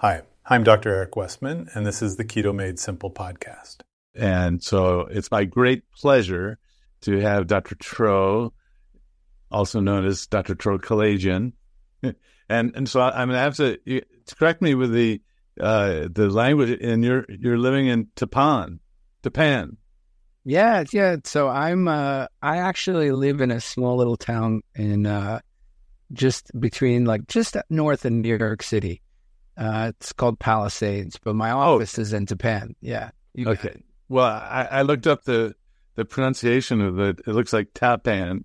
Hi, I'm Dr. Eric Westman, and this is the Keto Made Simple podcast. And so it's my great pleasure to have Dr. Tro, also known as Dr. Tro Kalayjian. And and so I'm gonna have to correct me with the uh, the language. And you're you're living in Tappan, Tappan. Yeah, yeah. So I'm uh, I actually live in a small little town in uh, just between like just north of New York City. Uh, it's called Palisades, but my oh. office oh. is in Tappan. Yeah. Okay. Well, I, I, looked up the the pronunciation of it. It looks like Tapan,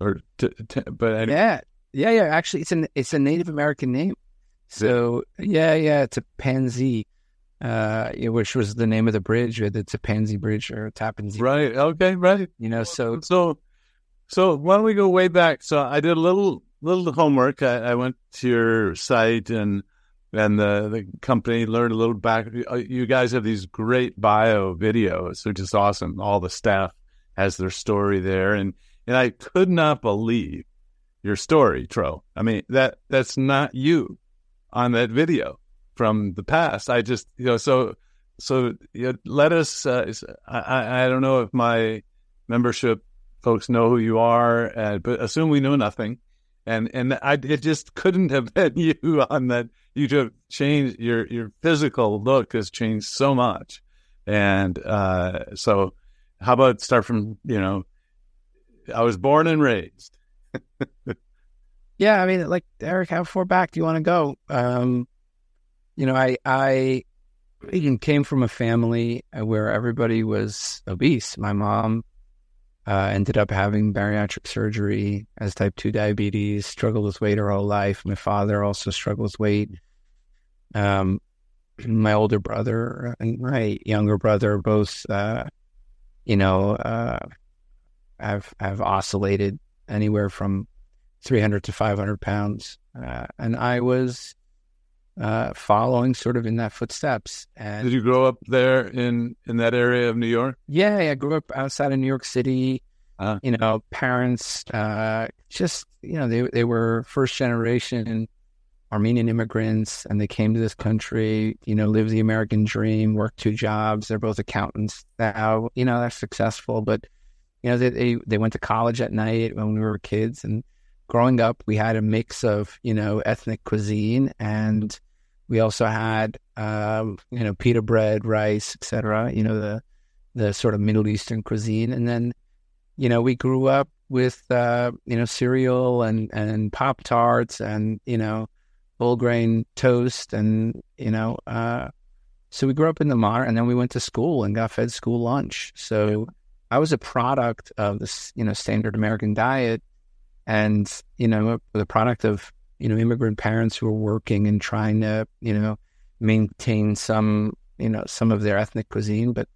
or t- t- but anyway. yeah, yeah, yeah. Actually, it's an it's a Native American name. So yeah, yeah, it's a pansy, uh, which was the name of the bridge. It's a pansy bridge or Tappan Zee. Right. Okay. Right. You know. So so so why don't we go way back? So I did a little little homework. I, I went to your site and and the, the company learned a little back. Uh, you guys have these great bio videos, which is awesome. All the staff has their story there, and and I could not believe your story, Tro. I mean that that's not you on that video from the past. I just you know so so you know, let us. Uh, I I don't know if my membership folks know who you are, uh, but assume we know nothing and and I it just couldn't have been you on that. You have changed your your physical look has changed so much, and uh, so how about start from you know, I was born and raised. yeah, I mean, like Eric, how far back do you want to go? Um, you know, I I came from a family where everybody was obese. My mom uh, ended up having bariatric surgery as type 2 diabetes, struggled with weight her whole life. My father also struggled with weight. Um, my older brother and my younger brother both, uh, you know, uh, have, have oscillated anywhere from 300 to 500 pounds. Uh, and I was uh, following sort of in that footsteps. And did you grow up there in in that area of New York? Yeah, I grew up outside of New York City. Uh, you know, parents uh, just you know they they were first generation Armenian immigrants, and they came to this country. You know, lived the American dream, worked two jobs. They're both accountants now. You know, they're successful, but you know they they, they went to college at night when we were kids and growing up, we had a mix of you know ethnic cuisine, and we also had um, you know pita bread, rice, etc. You know the the sort of Middle Eastern cuisine, and then you know we grew up with uh, you know cereal and and pop tarts and you know whole grain toast and you know uh, so we grew up in the modern, and then we went to school and got fed school lunch. So I was a product of this you know standard American diet and you know the product of you know immigrant parents who are working and trying to you know maintain some you know some of their ethnic cuisine. But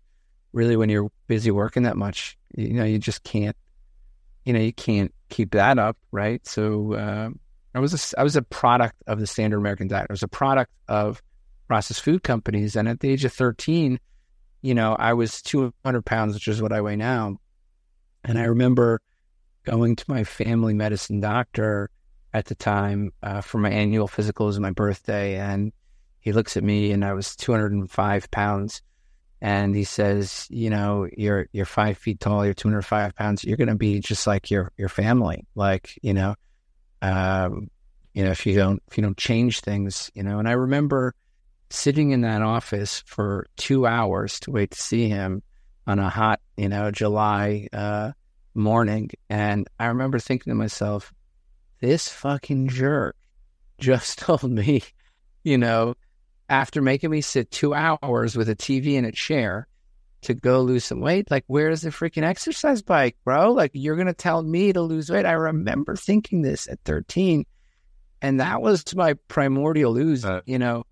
really when you're busy working that much you know you just can't you know you can't keep that up right? So uh, i was a, i was a product of the standard american diet. I was a product of processed food companies. And at the age of 13 you know i was 200 pounds which is what i weigh now. And i remember going to my family medicine doctor at the time uh, for my annual physical. It was my birthday, and he looks at me, and I was 205 pounds, and he says, "You know, you're you're five feet tall, you're 205 pounds. You're going to be just like your your family, like you know, um, you know, if you don't if you don't change things, you know." And I remember sitting in that office for two hours to wait to see him on a hot, you know, July. Uh, morning. And I remember thinking to myself, this fucking jerk just told me, you know, after making me sit two hours with a TV and a chair to go lose some weight, like, where's the freaking exercise bike, bro? Like, you're going to tell me to lose weight. I remember thinking this at 13. And that was my primordial ooze, uh, you know.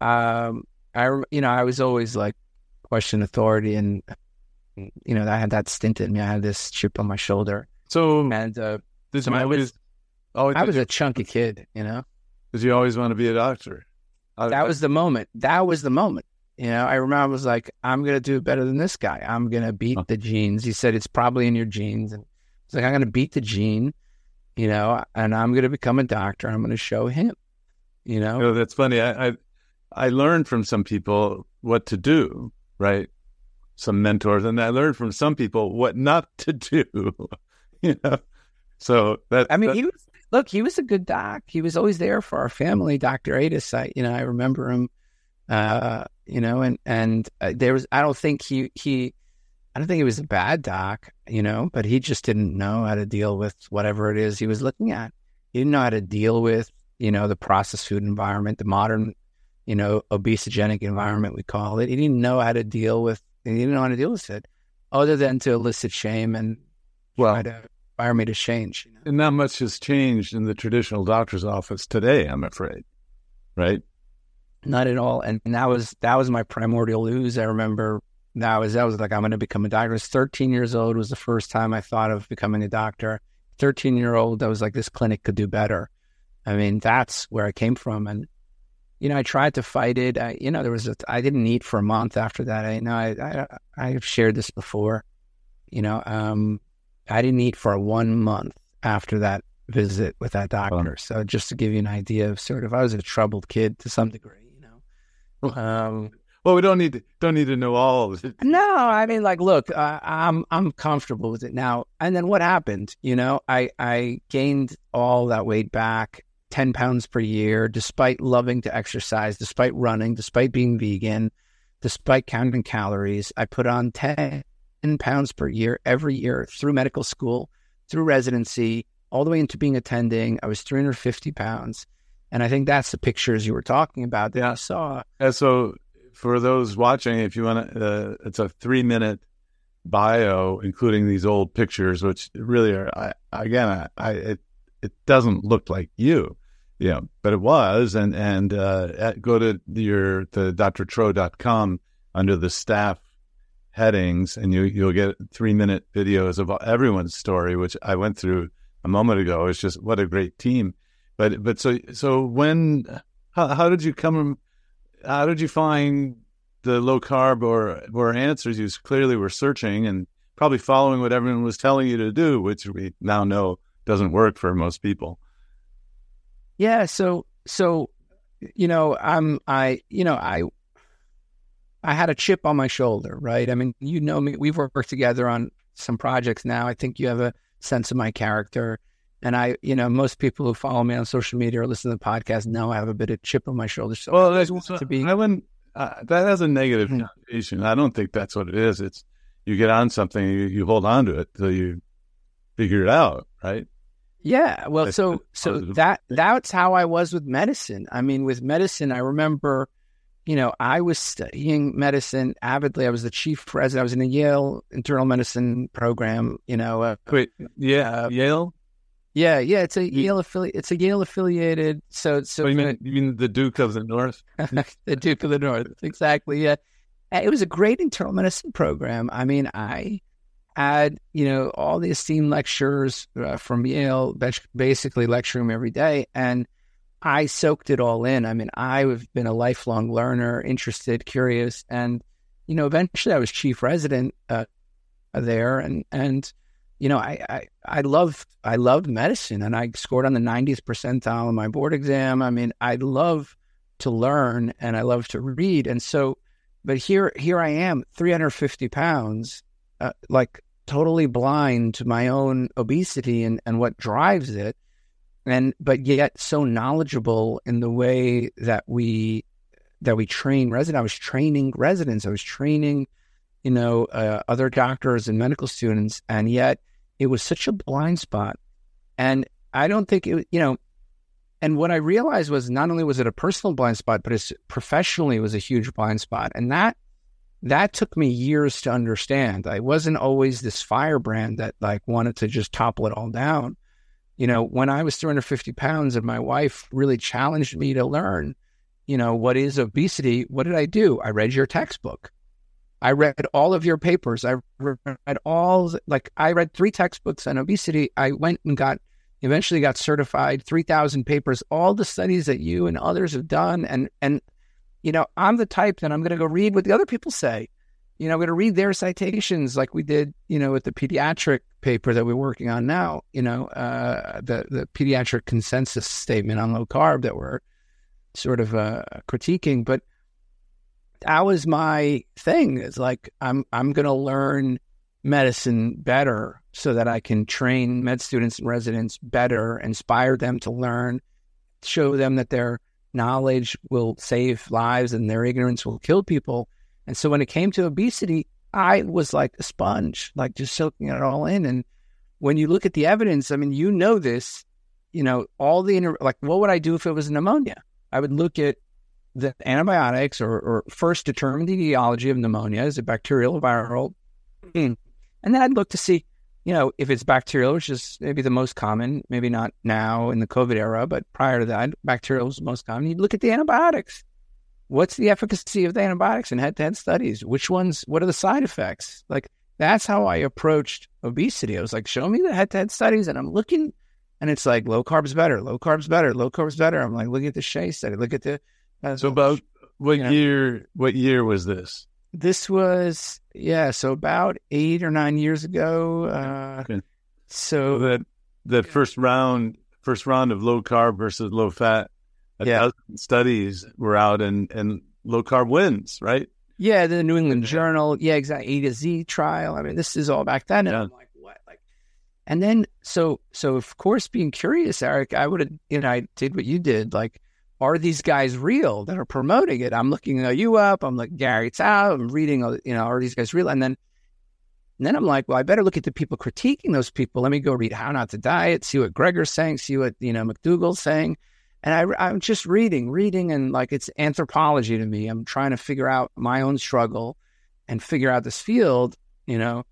Um, I, you know, I was always like question authority and you know, I had that stint in me. I had this chip on my shoulder. So, and uh, this so I was, always, I was a chunky kid, you know. Did you always want to be a doctor? I, that was the moment. That was the moment. You know, I remember I was like, I'm gonna do it better than this guy. I'm gonna beat the genes. He said it's probably in your genes, and it's like I'm gonna beat the gene, you know, and I'm gonna become a doctor. I'm gonna show him, you know. You know that's funny. I, I I learned from some people what to do, right? Some mentors, and I learned from some people what not to do. you know, so that I mean, that, he was look, he was a good doc. He was always there for our family, Doctor Adis. I, you know, I remember him. Uh, you know, and and uh, there was. I don't think he he. I don't think he was a bad doc, you know, but he just didn't know how to deal with whatever it is he was looking at. He didn't know how to deal with, you know, the processed food environment, the modern, you know, obesogenic environment we call it. He didn't know how to deal with. He didn't know how to deal with it, other than to elicit shame and well, try to inspire me to change. You know? And not much has changed in the traditional doctor's office today. I'm afraid, right? Not at all. And that was that was my primordial ooze. I remember that was that was like I'm going to become a doctor. I was 13 years old. Was the first time I thought of becoming a doctor. 13 year old. I was like, this clinic could do better. I mean, that's where I came from. And you know, I tried to fight it. I, you know, there was a, I didn't eat for a month after that. I know I, I, I've shared this before. You know, um, I didn't eat for one month after that visit with that doctor. So just to give you an idea of sort of, I was a troubled kid to some degree. You know. Um, well, we don't need to, don't need to know all of it. No, I mean, like, look, uh, I'm I'm comfortable with it now. And then what happened? You know, I I gained all that weight back, ten pounds per year, despite loving to exercise, despite running, despite being vegan, despite counting calories. I put on ten pounds per year every year through medical school, through residency, all the way into being attending. I was 350 pounds. And I think that's the pictures you were talking about that yeah. I saw. And so for those watching, if you want to, uh, it's a three minute bio, including these old pictures, which really are, I, again, I, I, it, it doesn't look like you, know, but it was. And, and, uh, at, go to your, the drtro.com under the staff headings and you, you'll get three minute videos of everyone's story, which I went through a moment ago. It's just what a great team. But but so so when how, how did you come? How did you find the low carb or or answers? You clearly were searching and probably following what everyone was telling you to do, which we now know doesn't work for most people. Yeah. So so you know I'm I you know I I had a chip on my shoulder, right? I mean, you know me. We've worked together on some projects now. I think you have a sense of my character. And I, you know, most people who follow me on social media or listen to the podcast know I have a bit of chip on my shoulder. So well, I want to be. I wouldn't. Uh, that has a negative mm-hmm. connotation. I don't think that's what it is. It's you get on something, you, you hold on to it till you figure it out, right? Yeah. Well, so so that that's how I was with medicine. I mean, with medicine, I remember, you know, I was studying medicine avidly. I was the chief resident. I was in the Yale internal medicine program. You know, uh, wait, yeah, uh, Yale. Yeah, yeah, it's a Yale affiliate. It's a Yale affiliated. So, so oh, you, mean, you mean the Duke of the North? the Duke of the North, exactly. Yeah, it was a great internal medicine program. I mean, I had you know all the esteemed lecturers uh, from Yale, basically lecturing every day, and I soaked it all in. I mean, I've been a lifelong learner, interested, curious, and you know, eventually I was chief resident uh, there, and and you know, I, I, I loved, I loved medicine and I scored on the 90th percentile on my board exam. I mean, I love to learn and I love to read. And so, but here, here I am, 350 pounds, uh, like totally blind to my own obesity and, and what drives it. And, but yet so knowledgeable in the way that we, that we train residents. I was training residents. I was training, you know, uh, other doctors and medical students. And yet, it was such a blind spot. And I don't think it, you know, and what I realized was not only was it a personal blind spot, but it's professionally was a huge blind spot. And that, that took me years to understand. I wasn't always this firebrand that like wanted to just topple it all down. You know, when I was 350 pounds and my wife really challenged me to learn, you know, what is obesity? What did I do? I read your textbook. I read all of your papers. I read all, like, I read three textbooks on obesity. I went and got, eventually got certified, 3,000 papers, all the studies that you and others have done. And, and, you know, I'm the type that I'm going to go read what the other people say. You know, I'm going to read their citations like we did, you know, with the pediatric paper that we're working on now, you know, uh, the, the pediatric consensus statement on low carb that we're, sort of uh, critiquing, but that was my thing. It's like I'm I'm going to learn medicine better so that I can train med students and residents better, inspire them to learn, show them that their knowledge will save lives and their ignorance will kill people. And so when it came to obesity, I was like a sponge, like just soaking it all in. And when you look at the evidence, I mean, you know this, you know, all the, inter- like, what would I do if it was pneumonia? I would look at the antibiotics or, or first determine the etiology of pneumonia. Is it bacterial viral? Hmm. And then I'd look to see, you know, if it's bacterial, which is maybe the most common, maybe not now in the COVID era, but prior to that, bacterial was the most common. You'd look at the antibiotics. What's the efficacy of the antibiotics in head to head studies? Which ones, what are the side effects? Like, that's how I approached obesity. I was like, show me the head to head studies. And I'm looking, and it's like low carbs better, low carbs better, low carbs better. I'm like, look at the Shai study, look at the. Uh, so, about what you know, year, what year was this? This was yeah, so about eight or nine years ago. Uh, okay. So that the first round, first round of low carb versus low fat, yeah. studies were out, and and low carb wins, right? Yeah, the New England Journal. Yeah, exactly. A to Z trial. I mean, this is all back then, and yeah. I'm like, what? Like, and then so so of course, being curious, Eric, I would have you know I did what you did, like are these guys real that are promoting it? I'm looking you up. I'm like Gary Taubes. I'm reading, uh, you know, are these guys real? And then, and then I'm like, well, I better look at the people critiquing those people. Let me go read How Not to Diet, see what Greger's saying, see what you know McDougall's saying. And I, I'm just reading, reading, and like it's anthropology to me. I'm trying to figure out my own struggle and figure out this field, you know.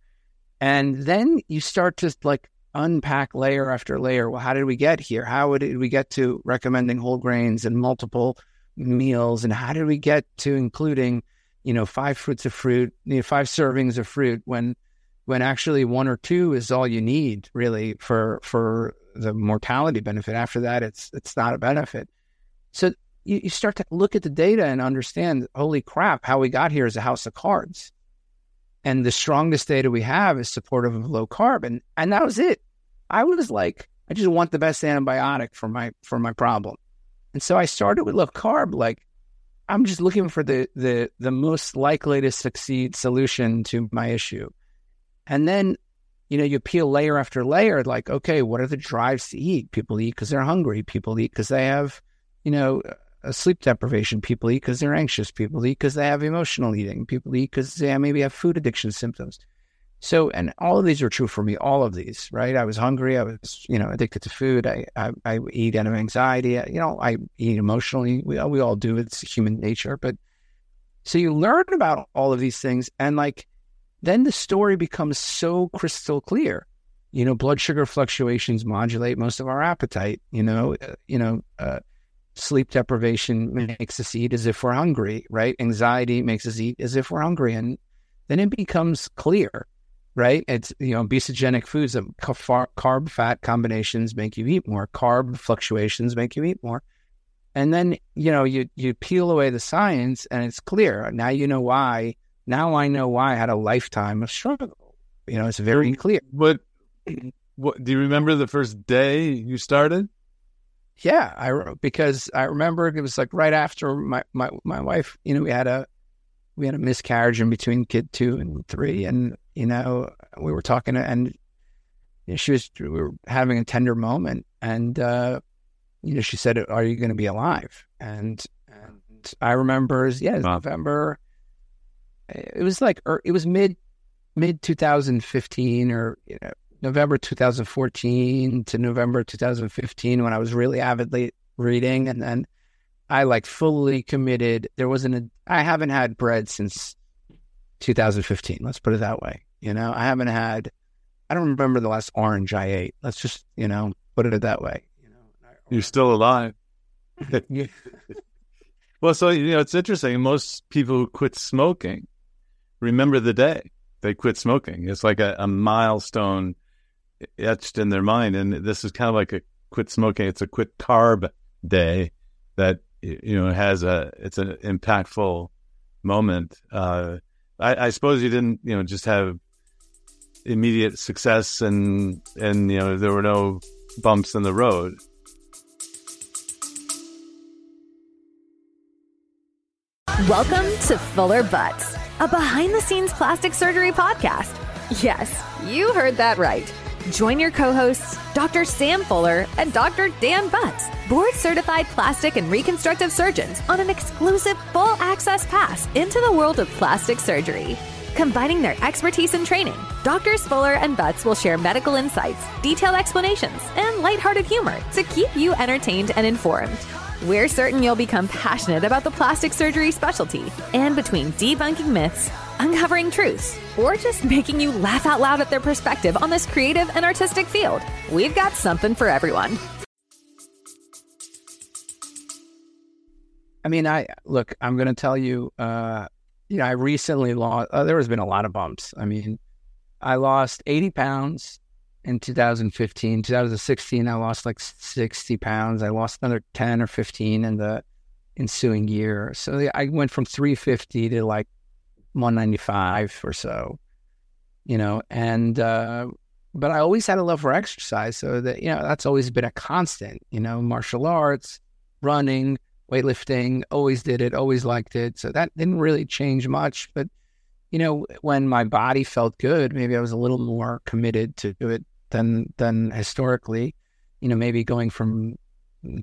And then you start to like unpack layer after layer. Well, how did we get here? How did we get to recommending whole grains and multiple meals? And how did we get to including, you know, five fruits of fruit, you know, five servings of fruit when when actually one or two is all you need really for for the mortality benefit. After that, it's it's not a benefit. So you, you start to look at the data and understand, holy crap, how we got here is a house of cards. And the strongest data we have is supportive of low carb. And, and that was it. I was like, I just want the best antibiotic for my for my problem. And so I started with low carb, like I'm just looking for the the the most likely to succeed solution to my issue. And then, you know, you peel layer after layer, like, okay, what are the drives to eat? People eat because they're hungry. People eat because they have, you know, sleep deprivation. People eat because they're anxious. People eat because they have emotional eating. People eat because they maybe have food addiction symptoms. So, and all of these are true for me. All of these, right? I was hungry. I was, you know, addicted to food. I, I, I eat out of anxiety. You know, I eat emotionally. We, we all do. It's human nature. But so you learn about all of these things, and like, then the story becomes so crystal clear. You know, blood sugar fluctuations modulate most of our appetite. You know, uh, you know, uh, sleep deprivation makes us eat as if we're hungry, right? Anxiety makes us eat as if we're hungry. And then it becomes clear, right? It's, you know, obesogenic foods, of carb fat combinations make you eat more, carb fluctuations make you eat more. And then, you know, you, you peel away the science and it's clear. Now you know why. Now I know why I had a lifetime of struggle. You know, it's very clear. What, what do you remember the first day you started? Yeah, I because I remember it was like right after my my my wife. You know, we had a we had a miscarriage in between kid two and three, and you know we were talking, and you know, she was we were having a tender moment, and uh, you know she said, "Are you going to be alive?" And and I remember, yeah, wow. November. It was like er, it was mid mid 2015 or you know November 2014 to November 2015 when I was really avidly reading. And then I like fully committed. There wasn't a, I haven't had bread since 2015. Let's put it that way. You know, I haven't had, I don't remember the last orange I ate. Let's just, you know, put it that way. You know, you're still alive. well, so, you know, it's interesting. Most people who quit smoking remember the day they quit smoking. It's like a, a milestone etched in their mind. And this is kind of like a quit smoking. It's a quit carb day that you know has a it's an impactful moment. Uh, I, I suppose you didn't you know just have immediate success and and you know there were no bumps in the road. Welcome to Fuller Butts, a behind the scenes plastic surgery podcast. Yes, you heard that right. Join your co hosts, Dr. Sam Fuller and Dr. Dan Butts, board certified plastic and reconstructive surgeons, on an exclusive full access pass into the world of plastic surgery. Combining their expertise and training, Doctors Fuller and Butts will share medical insights, detailed explanations, and lighthearted humor to keep you entertained and informed. We're certain you'll become passionate about the plastic surgery specialty, and between debunking myths, uncovering truths, or just making you laugh out loud at their perspective on this creative and artistic field, we've got something for everyone. I mean, I look, I'm going to tell you, uh, you know, I recently lost, uh, there has been a lot of bumps. I mean, I lost 80 pounds in 2015. 2016, I lost like 60 pounds. I lost another 10 or 15 in the ensuing year. So I went from 350 to like 195 or so, you know, and, uh, but I always had a love for exercise. So that, you know, that's always been a constant, you know, martial arts, running, weightlifting, always did it, always liked it. So that didn't really change much. But, you know, when my body felt good, maybe I was a little more committed to do it than than historically. You know, maybe going from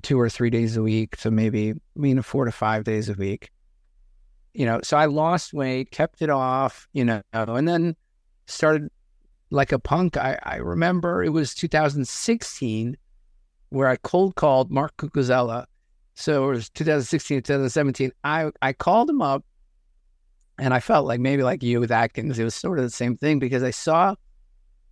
two or three days a week to maybe I mean four to five days a week. You know, so I lost weight, kept it off, you know, and then started like a punk. I, I remember it was 2016 where I cold called Mark Cucuzzella. So it was 2016, 2017. I, I called him up and I felt like maybe like you with Atkins, it was sort of the same thing because I saw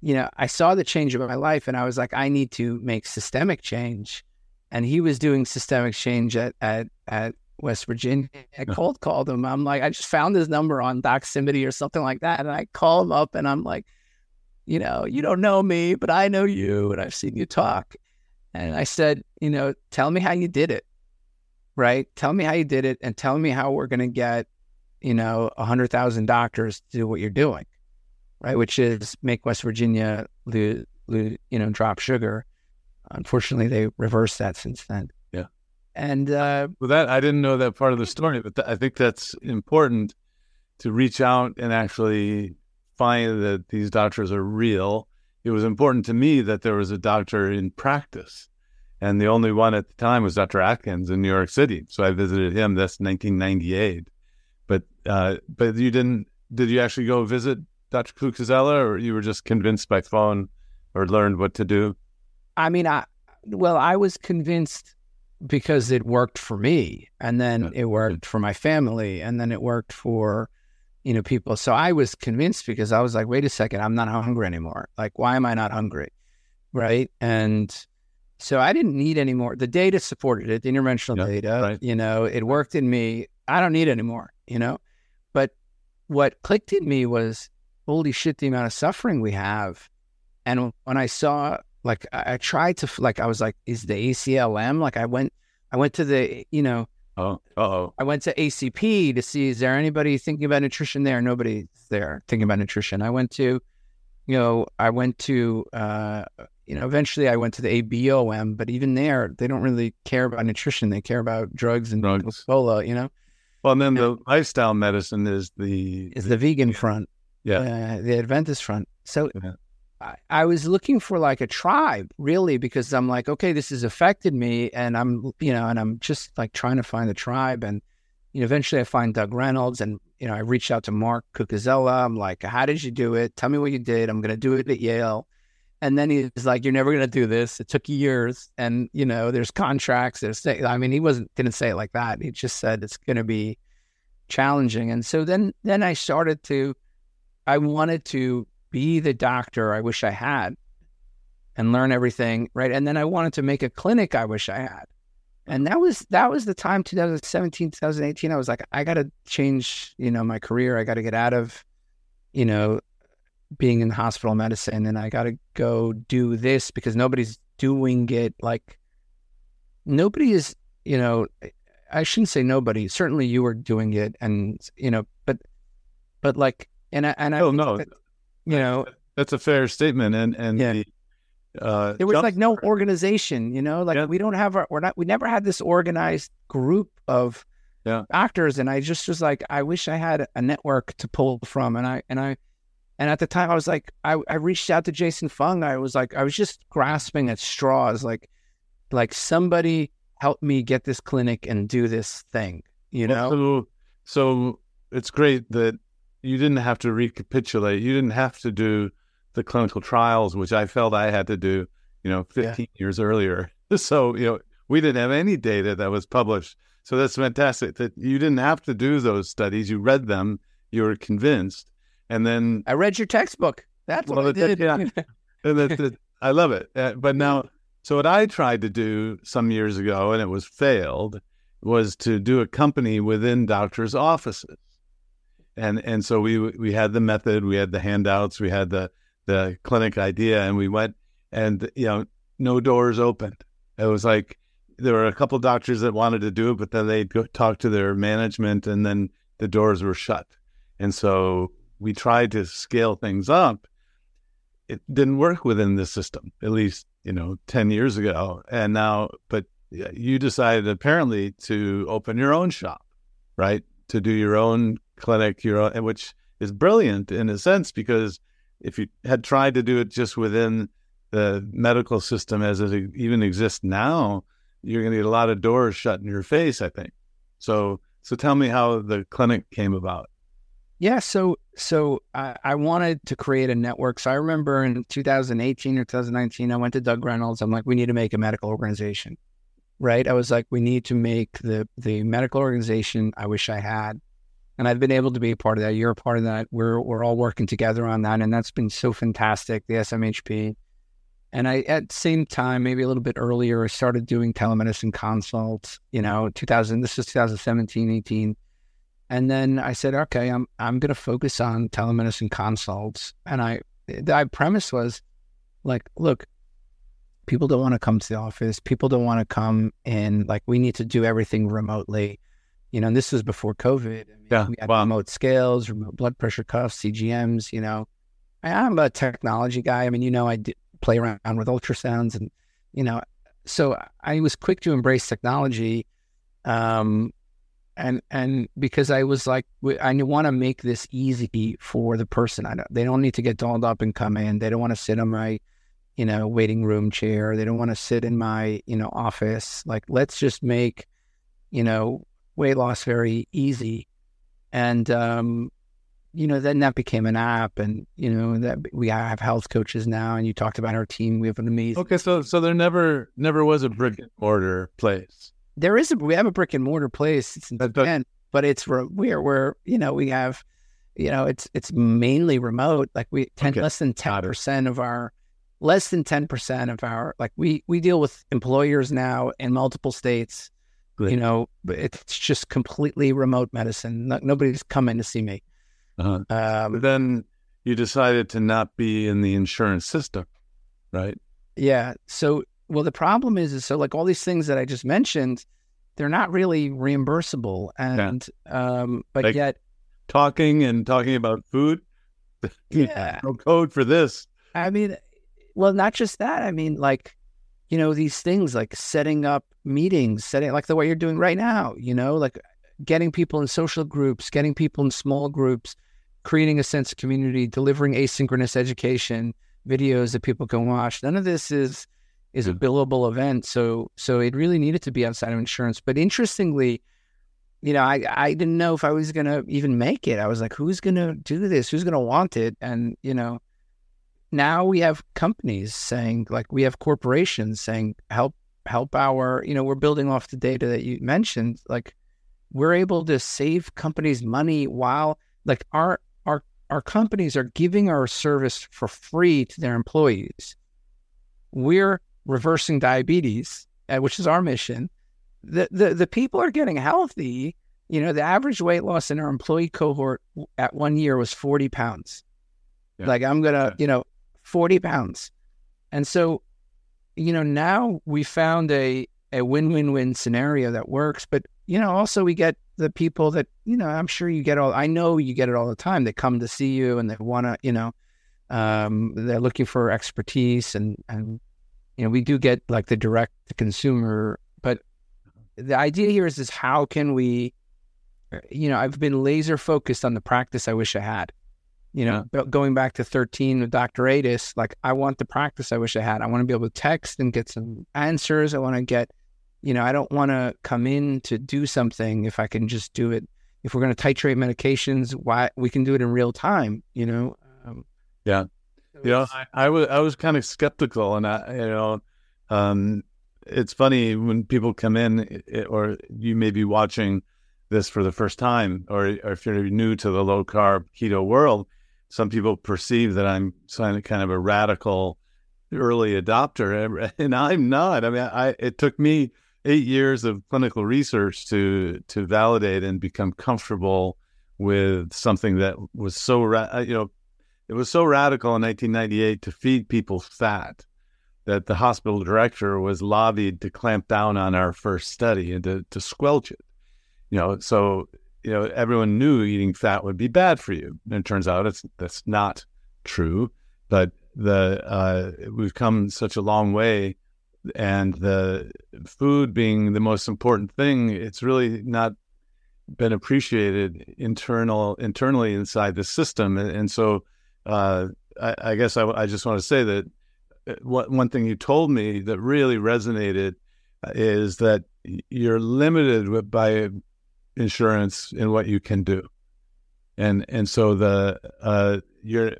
you know, I saw the change of my life and I was like, I need to make systemic change. And he was doing systemic change at at, at West Virginia. I cold called him. I'm like, I just found his number on Doximity or something like that. And I call him up and I'm like, you know, you don't know me, but I know you and I've seen you talk. And I said, you know, tell me how you did it. Right? Tell me how you did it and tell me how we're going to get, you know, a 100,000 doctors to do what you're doing right? Which is make West Virginia, lo- lo- you know, drop sugar. Unfortunately, they reversed that since then. Yeah. And uh, well, that I didn't know that part of the story, but th- I think that's important to reach out and actually find that these doctors are real. It was important to me that there was a doctor in practice. And the only one at the time was Dr. Atkins in New York City. So I visited him. That's 1998. But uh, but you didn't? Did you actually go visit Dr. Cucuzzella, or you were just convinced by phone or learned what to do? I mean, I well, I was convinced because it worked for me, and then it worked for my family, and then it worked for you know people. So I was convinced because I was like, wait a second, I'm not hungry anymore. Like, why am I not hungry? Right? And so I didn't need any more. The data supported it, the interventional yeah, data. Right. You know, it worked in me. I don't need anymore. You know, but what clicked in me was holy shit, the amount of suffering we have. And when I saw, like, I, I tried to, like, I was like, is the ACLM? Like, I went, I went to the, you know, oh, oh, I went to ACP to see is there anybody thinking about nutrition there? Nobody's there thinking about nutrition. I went to, you know, I went to, uh, you know, eventually I went to the ABOM, but even there, they don't really care about nutrition. They care about drugs and drugs. Cola, you know. Well, and then the lifestyle medicine is the is the vegan front yeah, uh, the Adventist front. So yeah. I, I, was looking for like a tribe, really, because I'm like, okay, this has affected me, and I'm, you know, and I'm just like trying to find a tribe, and you know, eventually I find Doug Reynolds, and you know, I reached out to Mark Cucuzzella. I'm like, how did you do it? Tell me what you did. I'm going to do it at Yale. And then he's like, "You're never going to do this. It took years, and you know, there's contracts. There's, I mean, he wasn't didn't say it like that. He just said it's going to be challenging. And so then, then I started to I wanted to be the doctor I wish I had and learn everything, right? And then I wanted to make a clinic I wish I had. And that was that was the time 2017, 2018 I was like I got to change, you know, my career. I got to get out of you know being in hospital medicine and I got to go do this because nobody's doing it like nobody is, you know, I shouldn't say nobody. Certainly you were doing it and you know, but but like and I and I oh no, that, you know that's a fair statement. And and yeah. the uh, there was like no organization, you know, like yeah. we don't have our we're not we never had this organized group of yeah. doctors, and I just was like, I wish I had a network to pull from, and I and I and at the time I was like, I, I reached out to Jason Fung. I was like, I was just grasping at straws, like like somebody help me get this clinic and do this thing, you know. So, so it's great that you didn't have to recapitulate. You didn't have to do the clinical trials, which I felt I had to do, you know, 15 yeah. years earlier. So, you know, we didn't have any data that was published. So that's fantastic that you didn't have to do those studies. You read them, you were convinced. And then I read your textbook. That's well, what I did. Yeah. and that, that, I love it. Uh, but now, so what I tried to do some years ago, and it was failed, was to do a company within doctors' offices. And and so we we had the method, we had the handouts, we had the the clinic idea, and we went and you know no doors opened. It was like there were a couple doctors that wanted to do it, but then they'd go talk to their management, and then the doors were shut. And so we tried to scale things up. It didn't work within the system, at least you know ten years ago. And now, but you decided apparently to open your own shop, right? To do your own clinic, your own, which is brilliant in a sense because if you had tried to do it just within the medical system as it even exists now, you're going to get a lot of doors shut in your face. I think. So, so tell me how the clinic came about. Yeah, so so I, I wanted to create a network. So I remember in 2018 or 2019, I went to Doug Reynolds. I'm like, we need to make a medical organization, right? I was like, we need to make the the medical organization. I wish I had and I've been able to be a part of that. You're a part of that. We're we're all working together on that, and that's been so fantastic. The SMHP, and I at the same time, maybe a little bit earlier, I started doing telemedicine consults. You know, 2000. This is 2017, 18, and then I said, okay, I'm I'm going to focus on telemedicine consults, and I the premise was like, look, people don't want to come to the office. People don't want to come in. Like, we need to do everything remotely you know, and this was before COVID. I mean, yeah, we had wow. remote scales, remote blood pressure cuffs, CGMs. You know, I, am a technology guy. I mean, you know, I play around with ultrasounds, and you know, so I was quick to embrace technology, um, and and because I was like, I want to make this easy for the person. I don't, they don't need to get dolled up and come in. They don't want to sit on my, you know, waiting room chair. They don't want to sit in my, you know, office. Like, let's just make, you know, weight loss very easy. And, um, you know, then that became an app and, you know, that we have health coaches now. And you talked about our team. We have an amazing. Okay. So, so there never, never was a brick and mortar place. There is a, we have a brick and mortar place. It's in but, Tappan, but it's, we're, we're, you know, we have, you know, it's, it's mainly remote. Like we, 10, okay. less than 10% of our, less than 10% of our, like we, we deal with employers now in multiple states Good. You know, it's just completely remote medicine. No, nobody's coming to see me. Uh-huh. Um, but then you decided to not be in the insurance system, right? Yeah. So, well, the problem is, is so like all these things that I just mentioned, they're not really reimbursable, and yeah. um, but like yet talking and talking about food, yeah, no code for this. I mean, well, not just that. I mean, like you know, these things like setting up meetings, setting like the way you're doing right now, you know, like getting people in social groups, getting people in small groups, creating a sense of community, delivering asynchronous education, videos that people can watch. None of this is is a billable event. So so it really needed to be outside of insurance. But interestingly, you know, I, I didn't know if I was gonna even make it. I was like, who's gonna do this? Who's gonna want it? And, you know, now we have companies saying like we have corporations saying help help our you know we're building off the data that you mentioned like we're able to save companies money while like our our our companies are giving our service for free to their employees. We're reversing diabetes uh, which is our mission. The, the the people are getting healthy. You know the average weight loss in our employee cohort at one year was 40 pounds. Yeah. like i'm gonna you know 40 pounds. And so, you know, now we found a, a win win win scenario that works. But, you know, also we get the people that, you know, I'm sure you get all, I know you get it all the time. They come to see you and they want to, you know, um, they're looking for expertise and, and, you know, we do get like the direct to consumer, but the idea here is, is how can we you know, I've been laser focused on the practice I wish I had. You know, going back to 13 with Dr. Adis, like I want the practice I wish I had. I want to be able to text and get some answers. I want to get, you know, I don't want to come in to do something if I can just do it. If we're going to titrate medications, why we can do it in real time, you know? Um, yeah. You know, I, I, was I was kind of skeptical, and I, you know, um, it's funny when people come in, or you may be watching this for the first time, or, or if you're new to the low carb keto world, some people perceive that I'm kind of a radical early adopter, and I'm not. I mean, I it took me eight years of clinical research to to validate and become comfortable with something that was so ra- uh, you know it was so radical in 1998 to feed people fat that the hospital director was lobbied to clamp down on our first study and to, to squelch it. You know, so you know everyone knew eating fat would be bad for you, and it turns out it's that's not true. But the uh, we've come such a long way, and the food being the most important thing, it's really not been appreciated internal internally inside the system, and, so uh, I, I, guess I, I just want to say that uh, one thing you told me that really resonated uh, is that you're limited by insurance and what you can do, and and so the uh, you're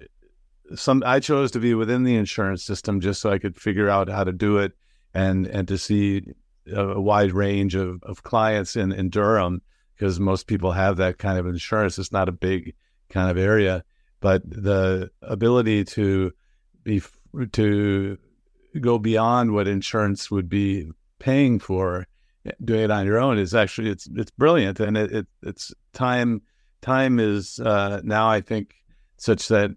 some I chose to be within the insurance system just so I could figure out how to do it and and to see a, wide range of, of clients in, in Durham because most people have that kind of insurance. It's not a big kind of area, but the ability to be to go beyond what insurance would be paying for doing it on your own is actually it's it's brilliant. And it, it it's time time is uh, now I think such that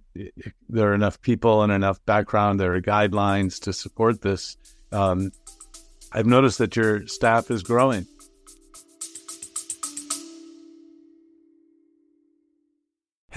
there are enough people and enough background there are guidelines to support this. Um, I've noticed that your staff is growing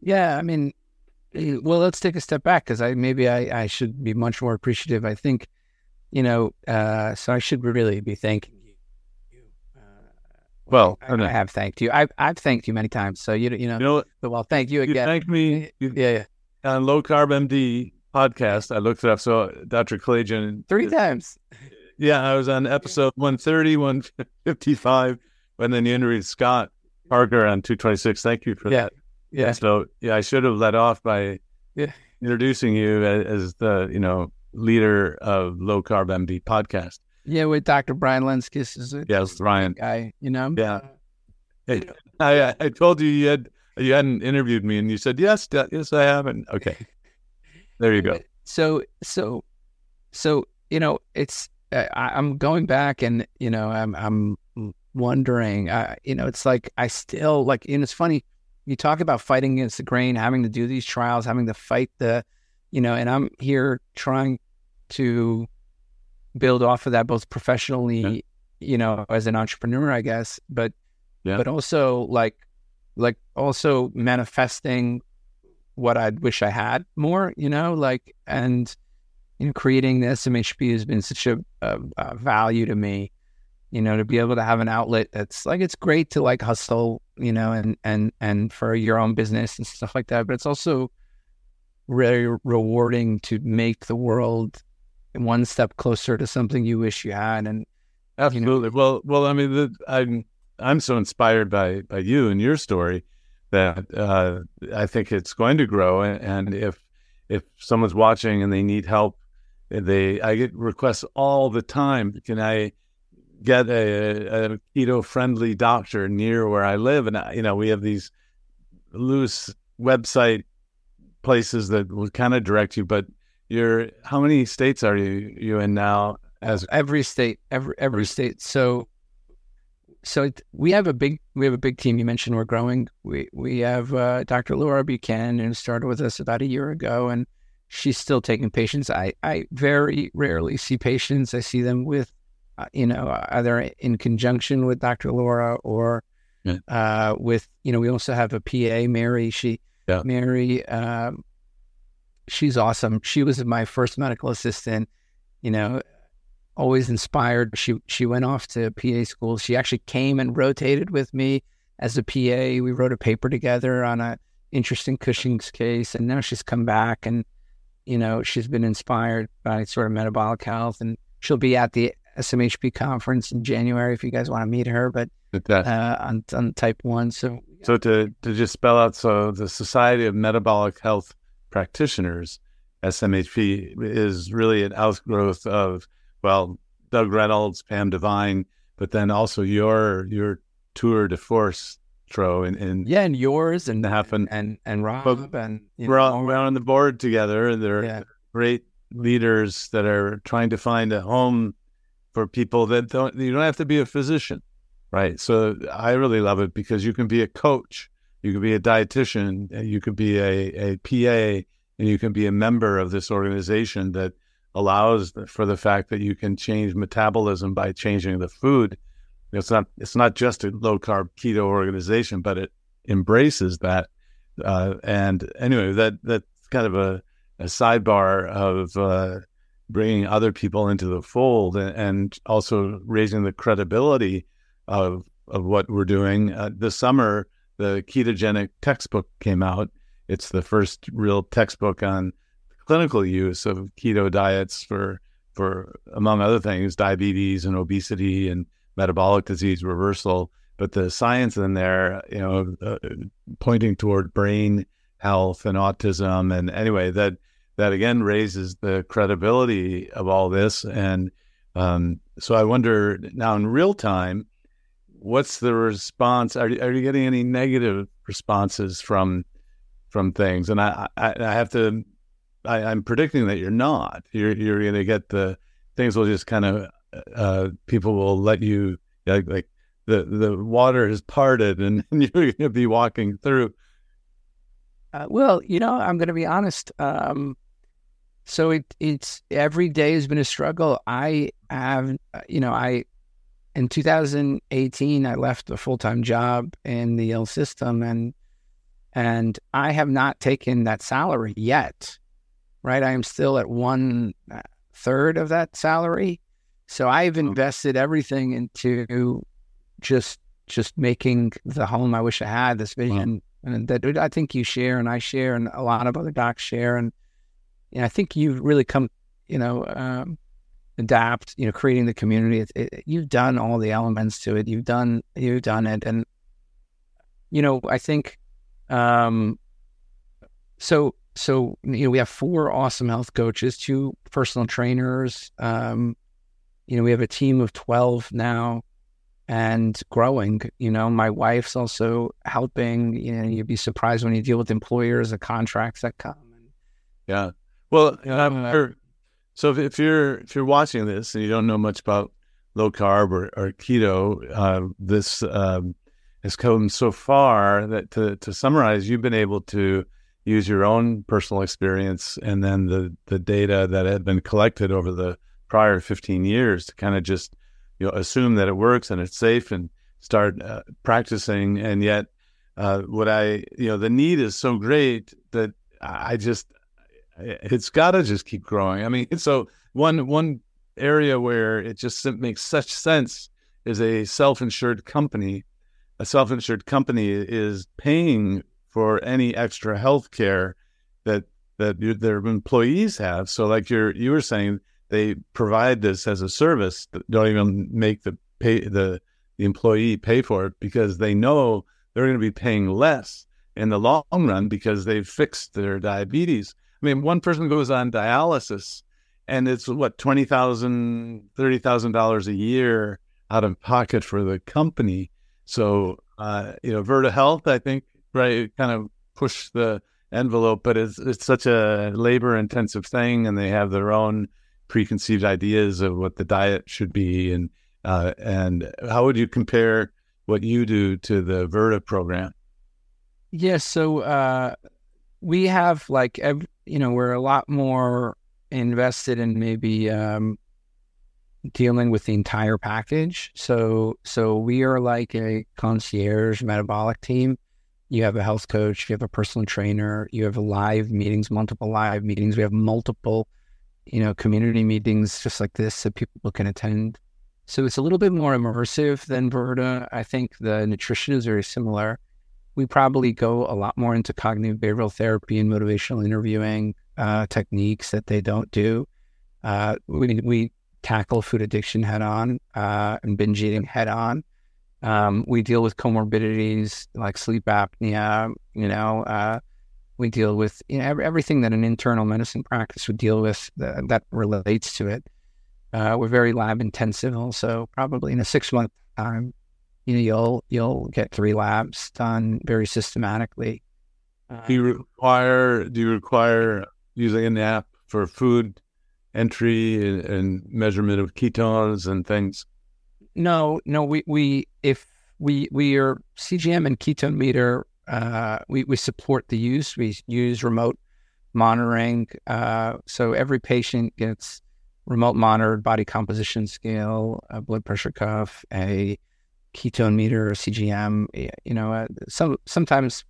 Yeah, I mean, eh, well, let's take a step back because I maybe I, I should be much more appreciative. I think, you know, uh, so I should really be thanking you. Uh, well, I, I, have thanked you. I've I've thanked you many times. So you you know, you know well, thank you again. You me. You, yeah, yeah. On Low Carb MD podcast, I looked it up. So Dr. Kalayjian three times. Yeah, I was on episode 130, 155, and then you interviewed Scott Parker on 226. Thank you for yeah. that. Yeah. So yeah, I should have led off by yeah. introducing you as, as, the you know leader of Low Carb MD podcast. Yeah, with Dr. Brian Lenzkes is it? Yes, Ryan guy. You know. Yeah. Hey, I I told you you had you hadn't interviewed me, and you said yes, yes, I haven't. Okay, there you go. So so so you know it's uh, I, I'm going back, and you know I'm I'm wondering. I, you know, it's like I still like, and it's funny you talk about fighting against the grain, having to do these trials, having to fight the, you know, and I'm here trying to build off of that both professionally, yeah. you know, as an entrepreneur, I guess, but yeah. but also like like also manifesting what I wish I had more, you know, like and you know, creating the SMHP has been such a, a, a value to me you know, to be able to have an outlet that's like it's great to like hustle, you know, and and and for your own business and stuff like that, but it's also very rewarding to make the world one step closer to something you wish you had and absolutely you know, well well i mean the, i'm i'm so inspired by by you and your story that uh, i think it's going to grow and, and if if someone's watching and they need help they i get requests all the time. Can i get a, a keto friendly doctor near where I live. And, you know, we have these loose website places that will kind of direct you, but you're, how many states are you, you in now? as every state, every every state. So, so we have a big we have a big team. You mentioned we're growing. We we have uh, Dr. Laura Buchanan who started with us about a year ago, and she's still taking patients. I I very rarely see patients. I see them with, uh, you know, either in conjunction with Dr. Laura or yeah. uh, with you know we also have a PA Mary. She yeah. Mary. Um, she's awesome. She was my first medical assistant. You know, always inspired. She she went off to PA school. She actually came and rotated with me as a PA. We wrote a paper together on a interesting Cushing's case, and now she's come back and you know she's been inspired by sort of metabolic health, and she'll be at the SMHP conference in January if you guys want to meet her. But uh, on on type one, so so to to just spell out, so the Society of Metabolic Health Practitioners, SMHP, is really an outgrowth of well, Doug Reynolds, Pam Devine, but then also your your tour de force, Tro, and, and yeah, and yours and Tappan and and Rob and we're, all, we're on the board together. They're yeah. great leaders that are trying to find a home for people that don't. You don't have to be a physician, right? So I really love it because you can be a coach, you can be a dietitian, you can be a, a PA, and you can be a member of this organization that allows for the fact that you can change metabolism by changing the food. It's not it's not just a low carb keto organization, but it embraces that. Uh, and anyway, that that's kind of a, a sidebar of uh, bringing other people into the fold and, also raising the credibility of of what we're doing. Uh, this summer, the ketogenic textbook came out. It's the first real textbook on clinical use of keto diets for for among other things diabetes and obesity and metabolic disease reversal but the science in there you know uh, pointing toward brain health and autism and anyway that that again raises the credibility of all this and um, so i wonder now in real time what's the response are, are you getting any negative responses from from things and I, I, I have to I, am predicting that you're not. You're you're going to get the things will just kind of uh, people will let you like, like the the water is parted and, and you're going to be walking through. Uh, well, you know, I'm going to be honest. Um, so it it's every day has been a struggle. I have, you know, I in 2018 I left a full time job in the Yale system and and I have not taken that salary yet right? I am still at one uh, of that salary. So I've invested everything into just just making the home I wish I had, this vision wow. and that I think you share and I share and a lot of other docs share. And know, I think you've really come, you know, um, adapt, you know, creating the community. It, it, you've done all the elements to it. You've done, you've done it. And, you know, I think, um, so so you know we have four awesome health coaches, two personal trainers. Um, you know we have a team of twelve now, and growing. You know my wife's also helping. You know you'd be surprised when you deal with employers, the contracts that come. Yeah. Well, so if, you're if you're watching this and you don't know much about low carb or, or keto, uh, this um, has come so far that to to summarize, you've been able to use your own personal experience and then the the data that had been collected over the prior 15 years to kind of just you know assume that it works and it's safe and start uh, practicing. And yet uh, what I you know the need is so great that I just it's got to just keep growing. I mean, so one one area where it just makes such sense is a self-insured company. A self-insured company is paying for any extra health care that that their employees have. So, like you're you were saying, they provide this as a service. Don't even make the pay the the employee pay for it because they know they're going to be paying less in the long run because they've fixed their diabetes. I mean, one person goes on dialysis and it's what twenty thousand, thirty thousand dollars $30,000 a year out of pocket for the company. So, uh, you know, Virta Health, I think, right kind of push the envelope but it's it's such a labor intensive thing and they have their own preconceived ideas of what the diet should be, and uh, and how would you compare what you do to the Virta program? Yes, yeah, so uh, we have like you know we're a lot more invested in maybe um, dealing with the entire package. So so we are like a concierge metabolic team. You have a health coach, you have a personal trainer, you have live meetings, multiple live meetings. We have multiple, you know, community meetings just like this that people can attend. So it's a little bit more immersive than Virta. I think the nutrition is very similar. We probably go a lot more into cognitive behavioral therapy and motivational interviewing uh, techniques that they don't do. Uh, we, we tackle food addiction head on uh, and binge eating head on. Um, we deal with comorbidities like sleep apnea. You know, uh, we deal with you know, everything that an internal medicine practice would deal with that, that relates to it. Uh, we're very lab intensive, also. Probably in a six month time, you know, you'll you'll get three labs done very systematically. do you require do you require using an app for food entry and, and measurement of ketones and things? No, no. We we if we we are CGM and ketone meter. Uh, we we support the use. We use remote monitoring. Uh, so every patient gets remote monitored body composition scale, a blood pressure cuff, a ketone meter, or CGM. You know, uh, some sometimes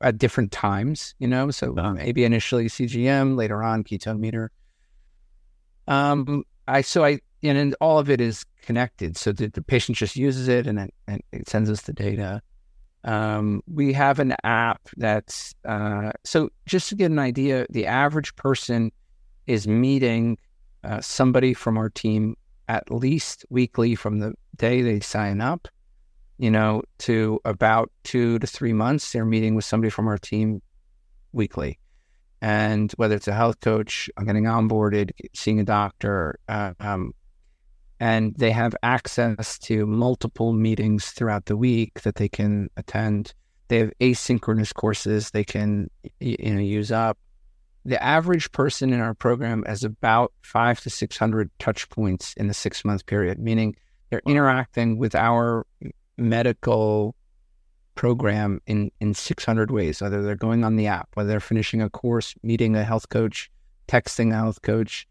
at different times. You know, so uh-huh. maybe initially CGM, later on ketone meter. Um, I so I and, and all of it is connected, so the, the patient just uses it and, and it sends us the data. Um, we have an app that's uh, so just to get an idea, the average person is meeting uh, somebody from our team at least weekly from the day they sign up, you know, to about two to three months. They're meeting with somebody from our team weekly and whether it's a health coach, getting onboarded, seeing a doctor, uh, um, and they have access to multiple meetings throughout the week that they can attend. They have asynchronous courses they can you know use up. The average person in our program has about five to six hundred touch points in the six month period, meaning they're interacting with our medical program in in 600 ways whether they're going on the app whether they're finishing a course meeting a health coach texting a health coach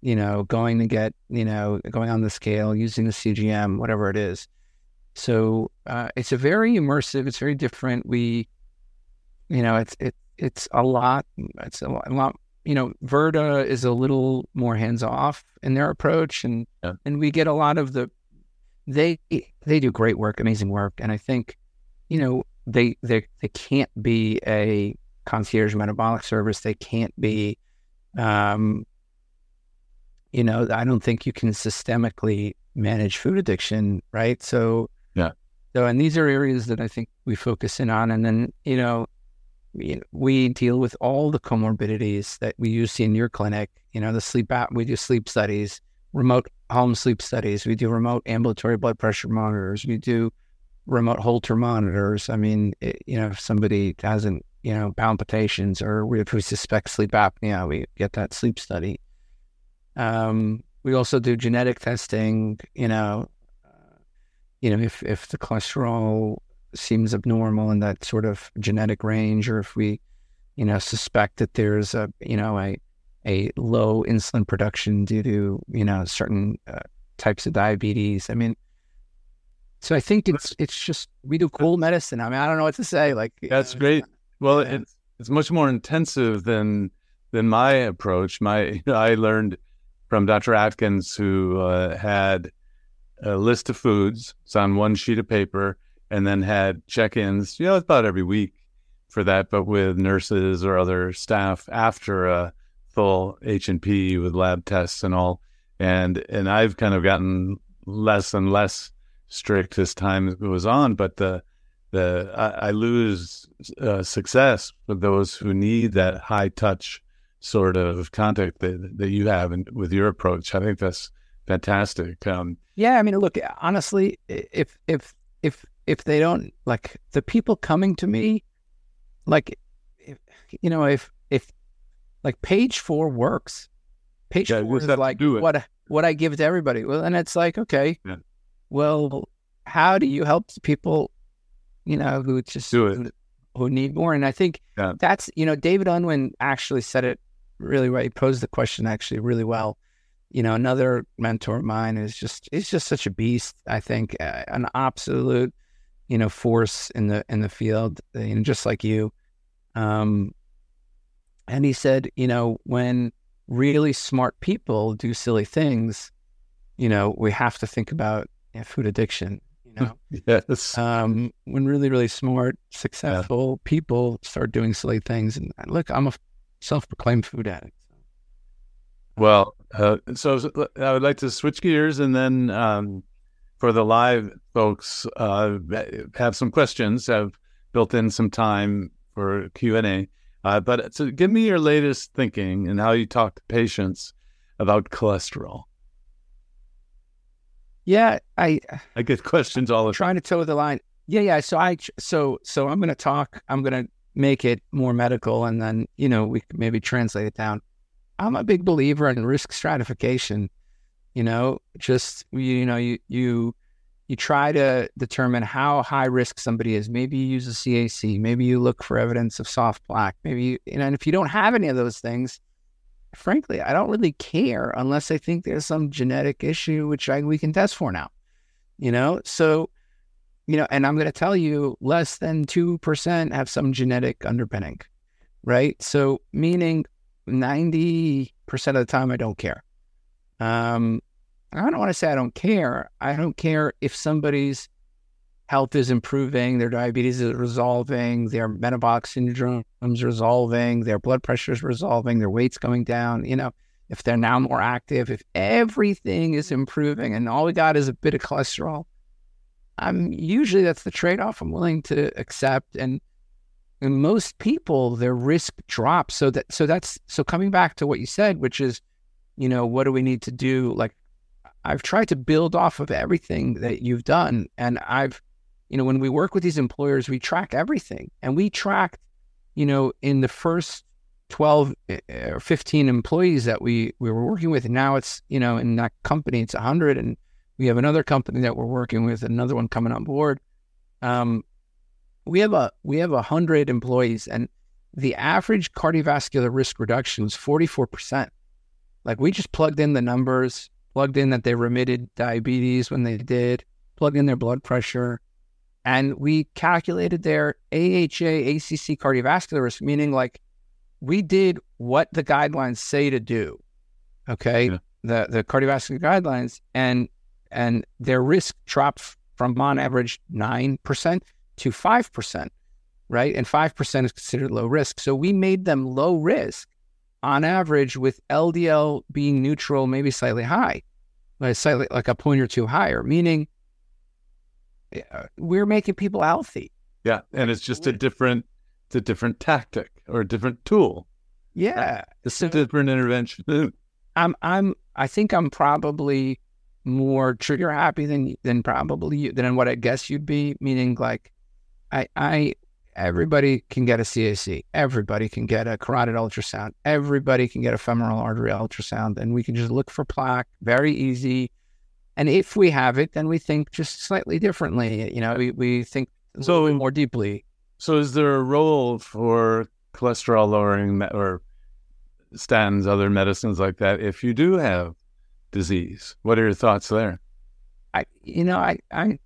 you know going to get you know going on the scale using the cgm whatever it is. So uh, it's a very immersive it's very different. We you know it's it, it's a lot it's a lot, a lot you know Virta is a little more hands off in their approach and yeah. and we get a lot of the they they do great work amazing work and i think you know, they they they can't be a concierge metabolic service. They can't be, um, you know, I don't think you can systemically manage food addiction, right? So yeah. So and these are areas that I think we focus in on, and then you know, we, we deal with all the comorbidities that we use in your clinic. You know, the sleep app. We do sleep studies, remote home sleep studies. We do remote ambulatory blood pressure monitors. We do remote Holter monitors. I mean, it, you know, if somebody hasn't, you know, palpitations or if we suspect sleep apnea, we get that sleep study. Um, we also do genetic testing. You know, uh, you know, if if the cholesterol seems abnormal in that sort of genetic range, or if we, you know, suspect that there's a, you know, a a low insulin production due to, you know, certain uh, types of diabetes. I mean, so I think it's it's just we do cool medicine. I mean, I don't know what to say. Like that's great. Well, yeah. it's it's much more intensive than than my approach. My I learned from Dr. Atkins, who uh, had a list of foods. It's on one sheet of paper, and then had check-ins. You know, about every week for that, but with nurses or other staff after a full H and P with lab tests and all. And and I've kind of gotten less and less strict as time goes on, but the the I, I lose uh, success with those who need that high touch sort of contact that, that you have and with your approach. I think that's fantastic. Um, yeah, I mean, look, honestly, if if if if they don't like the people coming to me, like, if, you know, if if like page four works, patient Yeah, is have to like what what I give to everybody. Well, and it's like, okay, Yeah. well, how do you help the people, you know, who just Do it. Who, who need more? And I think Yeah. that's you know, David Unwin actually said it really well. He posed the question actually really well. You know, another mentor of mine is just is just such a beast. I think uh, an absolute, you know, force in the in the field. uh, You know, just like you. Um, and he said, you know, when really smart people do silly things, you know, we have to think about you know, food addiction. You know, Yes. um, when really, really smart, successful people start doing silly things. And look, I'm a self-proclaimed food addict. Well, uh, so so I would like to switch gears and then um, for the live folks, uh, have some questions. I've built in some time for Q and A. Uh, but so give me your latest thinking and how you talk to patients about cholesterol. Yeah, I I get questions all the time. trying to toe the line. Yeah, yeah. So I, so so I'm going to talk. I'm going to make it more medical, and then you know we could maybe translate it down. I'm a big believer in risk stratification. You know, just you know you you you try to determine how high risk somebody is. Maybe you use a CAC. Maybe you look for evidence of soft plaque. Maybe you, and if you don't have any of those things, frankly, I don't really care unless I think there's some genetic issue which I, we can test for now. You know, so you know, and I'm going to tell you, less than two percent have some genetic underpinning, right? So meaning ninety percent of the time, I don't care. Um, I don't want to say I don't care. I don't care if somebody's health is improving, their diabetes is resolving, their metabolic syndrome is resolving, their blood pressure is resolving, their weight's going down. You know, if they're now more active, if everything is improving, and all we got is a bit of cholesterol, I'm usually that's the trade off I'm willing to accept. And and most people, their risk drops. So that so that's so coming back to what you said, which is, you know, what do we need to do? Like I've tried to build off of everything that you've done. And I've, you know, when we work with these employers, we track everything. And we tracked, you know, in the first 12 or 15 employees that we, we were working with. Now it's, you know, in that company, it's 100. And we have another company that we're working with, another one coming on board. Um, we have a we have a hundred employees, and the average cardiovascular risk reduction was forty four percent. Like we just plugged in the numbers, plugged in that they remitted diabetes when they did, plugged in their blood pressure, and we calculated their AHA ACC cardiovascular risk, meaning like we did what the guidelines say to do. Okay, Yeah. the the cardiovascular guidelines, and and their risk dropped from on average nine percent to five percent, right? And five percent is considered low risk. So we made them low risk on average, with LDL being neutral, maybe slightly high, like slightly like a point or two higher, meaning uh, we're making people healthy. Yeah, and it's just a different, it's a different tactic or a different tool. Yeah, It's a different intervention. I'm I'm I think I'm probably more trigger happy than than probably you, than what I guess you'd be. Meaning like I I everybody can get a CAC, everybody can get a carotid ultrasound, everybody can get a femoral artery ultrasound, and we can just look for plaque. Very easy. And if we have it, then we think just slightly differently. You know, we, we think So- more deeply. So, is there a role for cholesterol lowering or statins, other medicines like that, if you do have disease? What are your thoughts there? I, you know, I, I,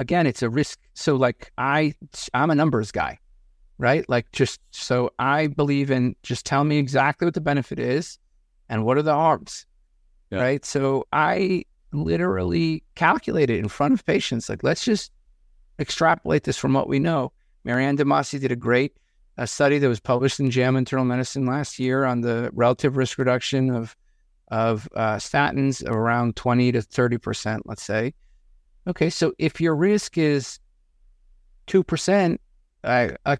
again, it's a risk. So like I, I'm a numbers guy, right? Like just, so I believe in just tell me exactly what the benefit is and what are the harms, Yeah. right? So I literally calculate it in front of patients. Like, let's just extrapolate this from what we know. Maryanne Demasi did a great uh, study that was published in JAMA Internal Medicine last year on the relative risk reduction of of uh, statins of around 20 to 30 percent, let's say. Okay, so if your risk is two percent, uh, uh,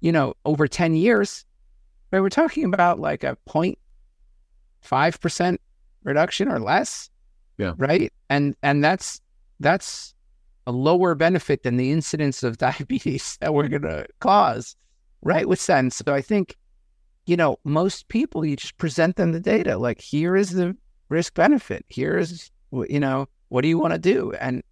you know, over 10 years, right, we're talking about like a 0.5 percent reduction or less. Yeah. Right. And and that's that's a lower benefit than the incidence of diabetes that we're gonna cause, right? With sense. So I think you know, most people, you just present them the data. Like, here is the risk benefit. Here is, you know, what do you want to do? And,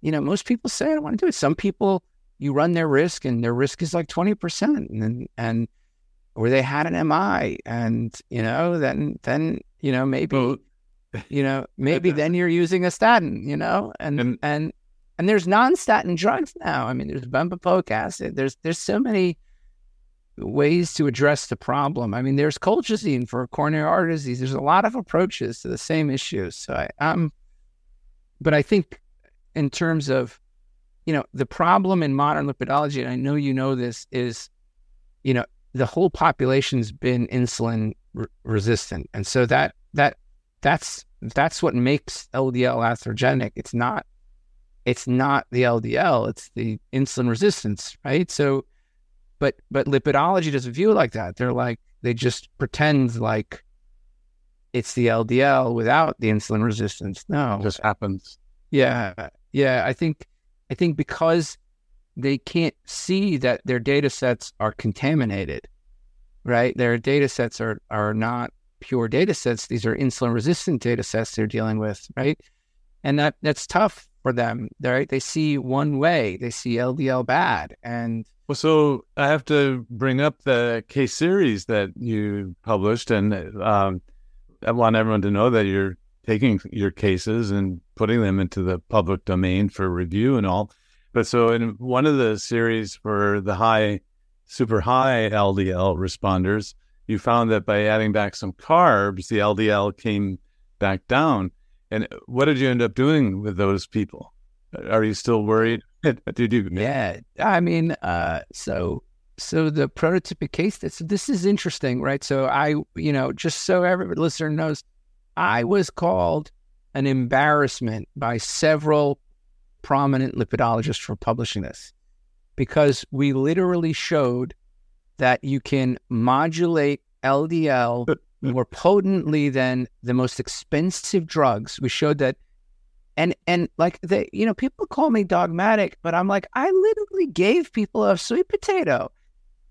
you know, most people say, I don't want to do it. Some people, you run their risk and their risk is like 20% and, and, or they had an MI and, you know, then, then, you know, maybe, well, you know, maybe then you're using a statin, you know, and, and, and, and there's non-statin drugs now. I mean, there's bempedoic acid. There's, there's so many, ways to address the problem. I mean, there's colchicine for coronary artery disease. There's a lot of approaches to the same issues. So I, am but I think in terms of, you know, the problem in modern lipidology, and I know you know this, is, you know, the whole population's been insulin re- resistant, and so that that that's that's what makes LDL atherogenic. It's not it's not the LDL, it's the insulin resistance, right? So but but lipidology doesn't view it like that. They're like they just pretend like it's the LDL without the insulin resistance. No, it just happens. Yeah, yeah. I think I think because they can't see that their data sets are contaminated, right? Their data sets are are not pure data sets. These are insulin resistant data sets they're dealing with, right? And that that's tough for them. Right? They see one way. They see LDL bad, and well, so I have to bring up the case series that you published, and um, I want everyone to know that you're taking your cases and putting them into the public domain for review and all. But so in one of the series for the high, super high LDL responders, you found that by adding back some carbs, the LDL came back down. And what did you end up doing with those people? Are you still worried? Did you? Yeah, I mean, uh, so so the prototypic case. This this is interesting, right? So I, you know, just so every listener knows, I was called an embarrassment by several prominent lipidologists for publishing this because we literally showed that you can modulate LDL more potently than the most expensive drugs. We showed that and and like they you know people call me dogmatic but i'm like i literally gave people a sweet potato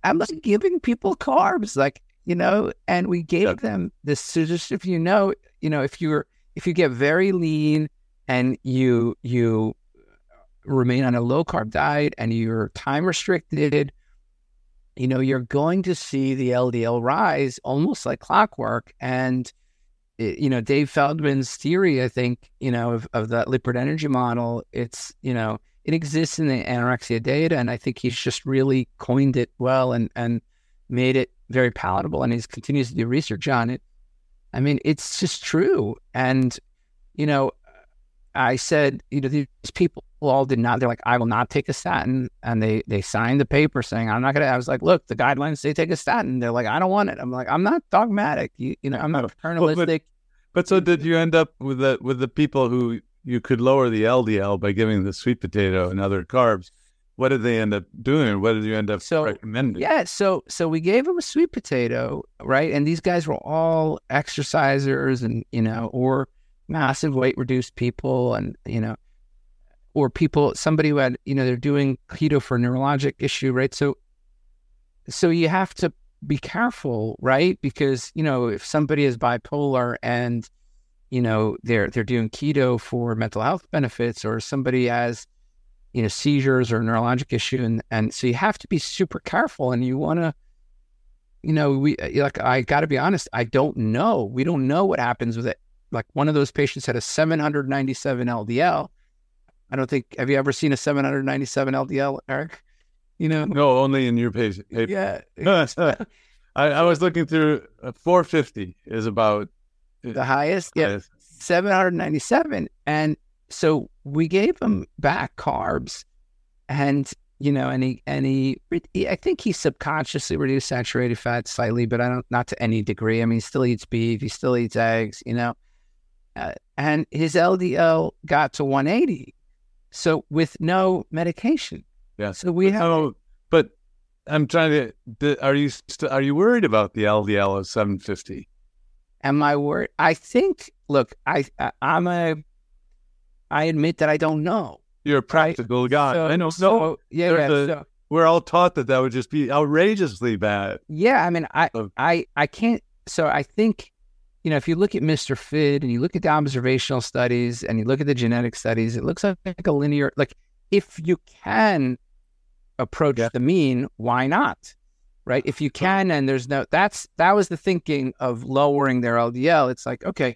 i'm like giving people carbs like you know and we gave them this so just if you know you know if you're if you get very lean and you you remain on a low carb diet and you're time restricted you know you're going to see the ldl rise almost like clockwork. And eh, you know, Dave Feldman's theory, I think, you know, of, of that lipid energy model, it's, you know, it exists in the anorexia data. And I think he's just really coined it well and, and made it very palatable. And he continues to do research on it. I mean, it's just true. And, you know, I said, you know, these people all did not, they're like, I will not take a statin. And they, they signed the paper saying, I'm not going to, I was like, look, the guidelines say take a statin. They're like, I don't want it. I'm like, I'm not dogmatic. You, you know, I'm not paternalistic. Well, but, but, so did you end up with the, with the people who you could lower the LDL by giving the sweet potato and other carbs? What did they end up doing? What did you end up so, recommending? Yeah, so so we gave them a sweet potato, right? And these guys were all exercisers and you know, or massive weight reduced people and you know or people somebody who had you know they're doing keto for a neurologic issue right so so you have to be careful right because you know if somebody is bipolar and you know they're they're doing keto for mental health benefits or somebody has you know seizures or neurologic issue and and so you have to be super careful and you want to you know we like i got to be honest i don't know we don't know what happens with it like one of those patients had a 797 LDL. I don't think, have you ever seen a 797 LDL, Eric? You know? No, only in your patient. Yeah. I, I, was looking through uh, 450 is about the highest. Yeah. Highest. 797. And so we gave him back carbs and you know, and he and he, he, I think he subconsciously reduced saturated fat slightly, but I don't not to any degree. I mean, he still eats beef, he still eats eggs, you know, uh, and his LDL got to 180. So with no medication. Yeah. So we have. Oh, but I'm trying to. Are you st- are you worried about the LDL of 750? Am I worried? I think. Look, I, I am a. I admit that I don't know. You're a practical guy. So, I know. So, yeah, yeah. So, we're all taught that that would just be outrageously bad. Yeah, I mean, I. I, I can't. So I think, you know, if you look at MRFIT and you look at the observational studies and you look at the genetic studies, it looks like a linear. Like, if you can approach Yeah. the mean, why not? Right? If you can, and there's no. That's that was the thinking of lowering their LDL. It's like, okay,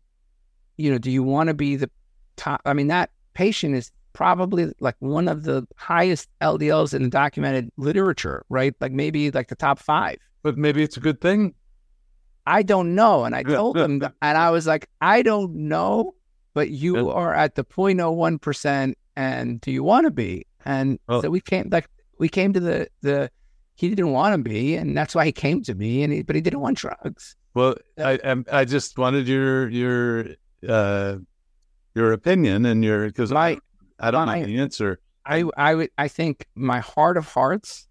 you know, do you want to be the top? I mean, that patient is probably like one of the highest LDLs in the documented literature, right? Like maybe like the top five. But maybe it's a good thing. I don't know. And I told them, that- and I was like, I don't know, but you are at the 0.01%. And do you want to be? And Well- so we came, like, we came to the, the, he didn't want to be. And that's why he came to me. And he, but he didn't want drugs. Well, I I'm- just wanted your your uh your opinion and your because I I don't my- know the answer. I, I would, I think my heart of hearts,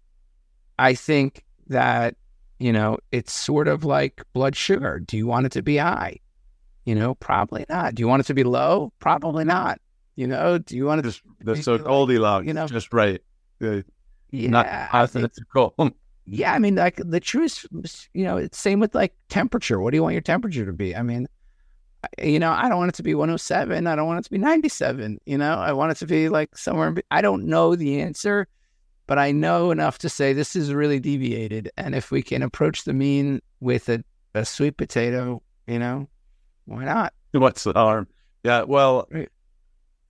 I think that, you know, it's sort of like blood sugar. Do you want it to be high? You know, probably not. Do you want it to be low? Probably not. You know, do you want it to Just the be so Goldilocks, you know- just right. Uh, Yeah, not I think- yeah. I mean, like the truth, you know, it's same with like temperature. What do you want your temperature to be? I mean, you know, I don't want it to be 107. I don't want it to be 97. You know, I want it to be like somewhere. I don't know the answer, but I know enough to say this is really deviated. And if we can approach the mean with a, a sweet potato, you know, why not? What's the harm? Yeah. Well, Right.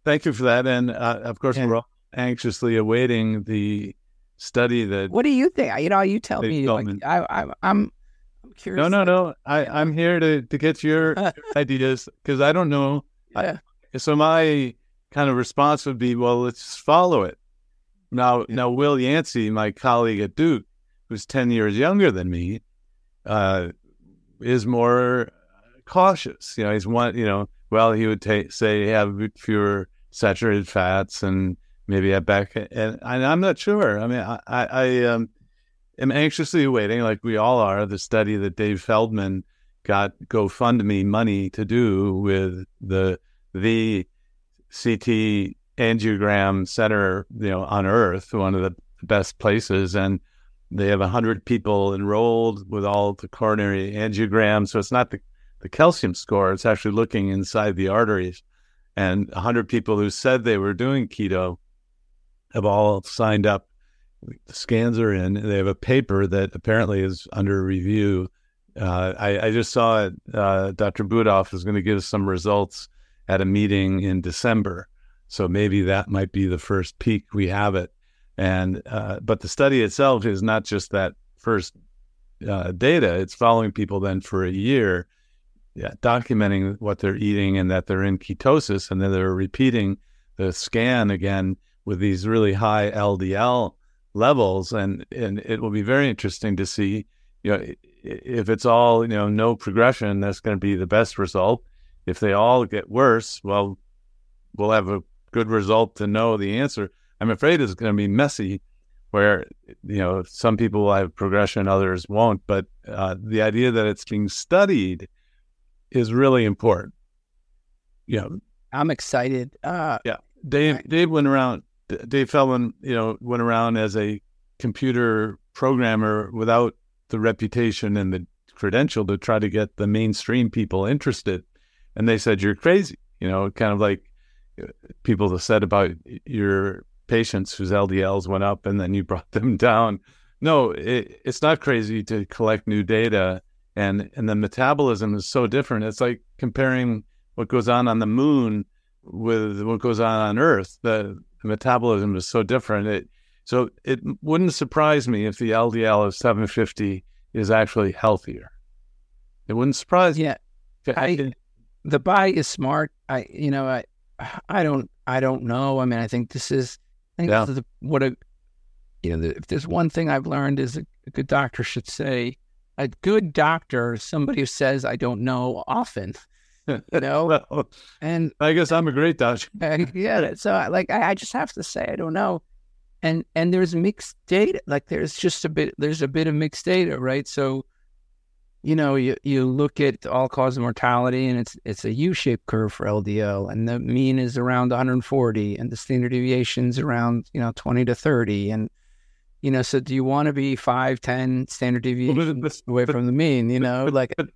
thank you for that. And uh, of course, Yeah. we're all anxiously awaiting the study that. What do you think? You know, you tell me. Like. I, I, I'm, I'm curious. No, no, no. I I'm here to to get your ideas because I don't know. Yeah. So my kind of response would be, well, let's just follow it. Now, Yeah. now Will Yancy, my colleague at Duke, who's ten years younger than me, uh, is more cautious. You know, he's one. You know, well, he would ta- say have fewer saturated fats and maybe have back. And, and I'm not sure. I mean, I, I, I um, am anxiously awaiting, like we all are, the study that Dave Feldman got GoFundMe money to do with the the CT angiogram center, you know, on Earth, one of the best places, and they have hundred people enrolled with all the coronary angiograms. So it's not the the calcium score; it's actually looking inside the arteries. And hundred people who said they were doing keto have all signed up. The scans are in. They have a paper that apparently is under review. Uh, I, I just saw it. Uh, Dr. Budoff is going to give some results at a meeting in December. So maybe that might be the first peek we have it. And uh, but the study itself is not just that first uh, data; it's following people then for a year, yeah, documenting what they're eating and that they're in ketosis, and then they're repeating the scan again with these really high LDL levels, and and it will be very interesting to see, you know, if it's all you know no progression, that's going to be the best result. If they all get worse, well, we'll have a good result to know the answer. I'm afraid it's going to be messy, where you know some people will have progression, others won't. But uh, the idea that it's being studied is really important. You know, I'm excited. Uh, Dave Right. Dave went around. Dave Feldman, you know, went around as a computer programmer without the reputation and the credential to try to get the mainstream people interested, and they said you're crazy. You know, kind of like uh, people have said about your patients whose LDLs went up and then you brought them down. No, it, it's not crazy to collect new data, and and the metabolism is so different. It's like comparing what goes on on the moon with what goes on on Earth. The, the metabolism is so different. It so it wouldn't surprise me if the LDL of 750 is actually healthier. It wouldn't surprise yeah, me. I- the buy is smart. I, you know, I, I don't, I don't know. I mean, I think this is, I think Yeah. this is the, what a, you know, the, if there's one thing I've learned is a, a good doctor should say, a good doctor somebody who says, I don't know often, you know, well, and I guess I'm a great uh, yeah, so I- like I, I just have to say I don't know, and and there's mixed data. Like there's just a bit there's a bit of mixed data, right? So, you know, you you look at all cause of mortality, and it's it's a U-shaped curve for LDL, and the mean is around 140, and the standard deviation's around you know 20 to 30, and you know, so do you want to be five, ten standard deviations but- away but- from the mean? You know, like but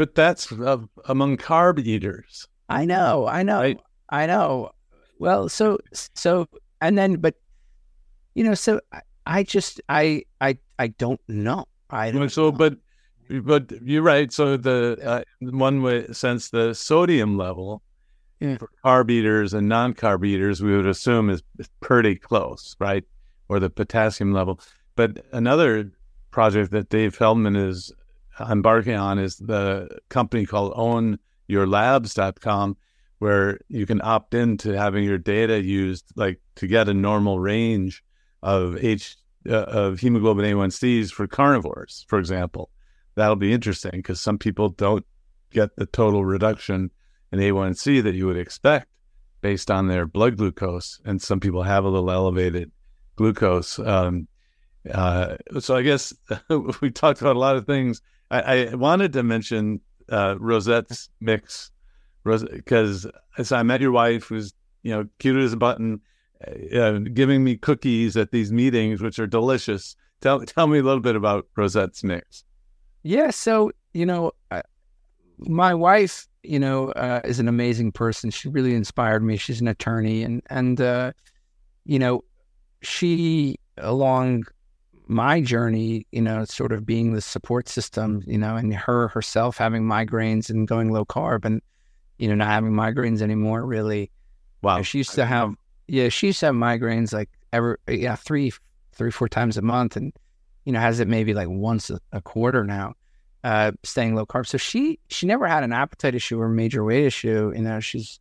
but that's uh, among carb eaters. I know, I know, Right. I know. Well, so so and then, but you know, so I, I just I I I don't know. I don't So, know. but but you're right. So the uh, one way sense the sodium level Yeah. for carb eaters and non-carb eaters we would assume is pretty close, right? Or the potassium level. But another project that Dave Feldman is embarking on is the company called ownyourlabs.com where you can opt in to having your data used like to get a normal range of H uh, of hemoglobin A1Cs for carnivores, for example. That'll be interesting because some people don't get the total reduction in A1C that you would expect based on their blood glucose, and some people have a little elevated glucose. Um, uh, so I guess we talked about a lot of things. I, I wanted to mention uh, Rosette's mix because as I met your wife, who's you know cute as a button, uh, giving me cookies at these meetings, which are delicious. Tell tell me a little bit about Rosette's mix. Yeah, so you know, uh, my wife, you know, uh, is an amazing person. She really inspired me. She's an attorney, and and uh, you know, she along my journey, you know, sort of being the support system, you know, and her herself having migraines and going low carb, and you know, not having migraines anymore. Really, Wow, she used to have, yeah, she used to have migraines like ever, yeah, three, three, four times a month, and you know, has it maybe like once a, a quarter now, uh, staying low carb. So she she never had an appetite issue or major weight issue. You know, she's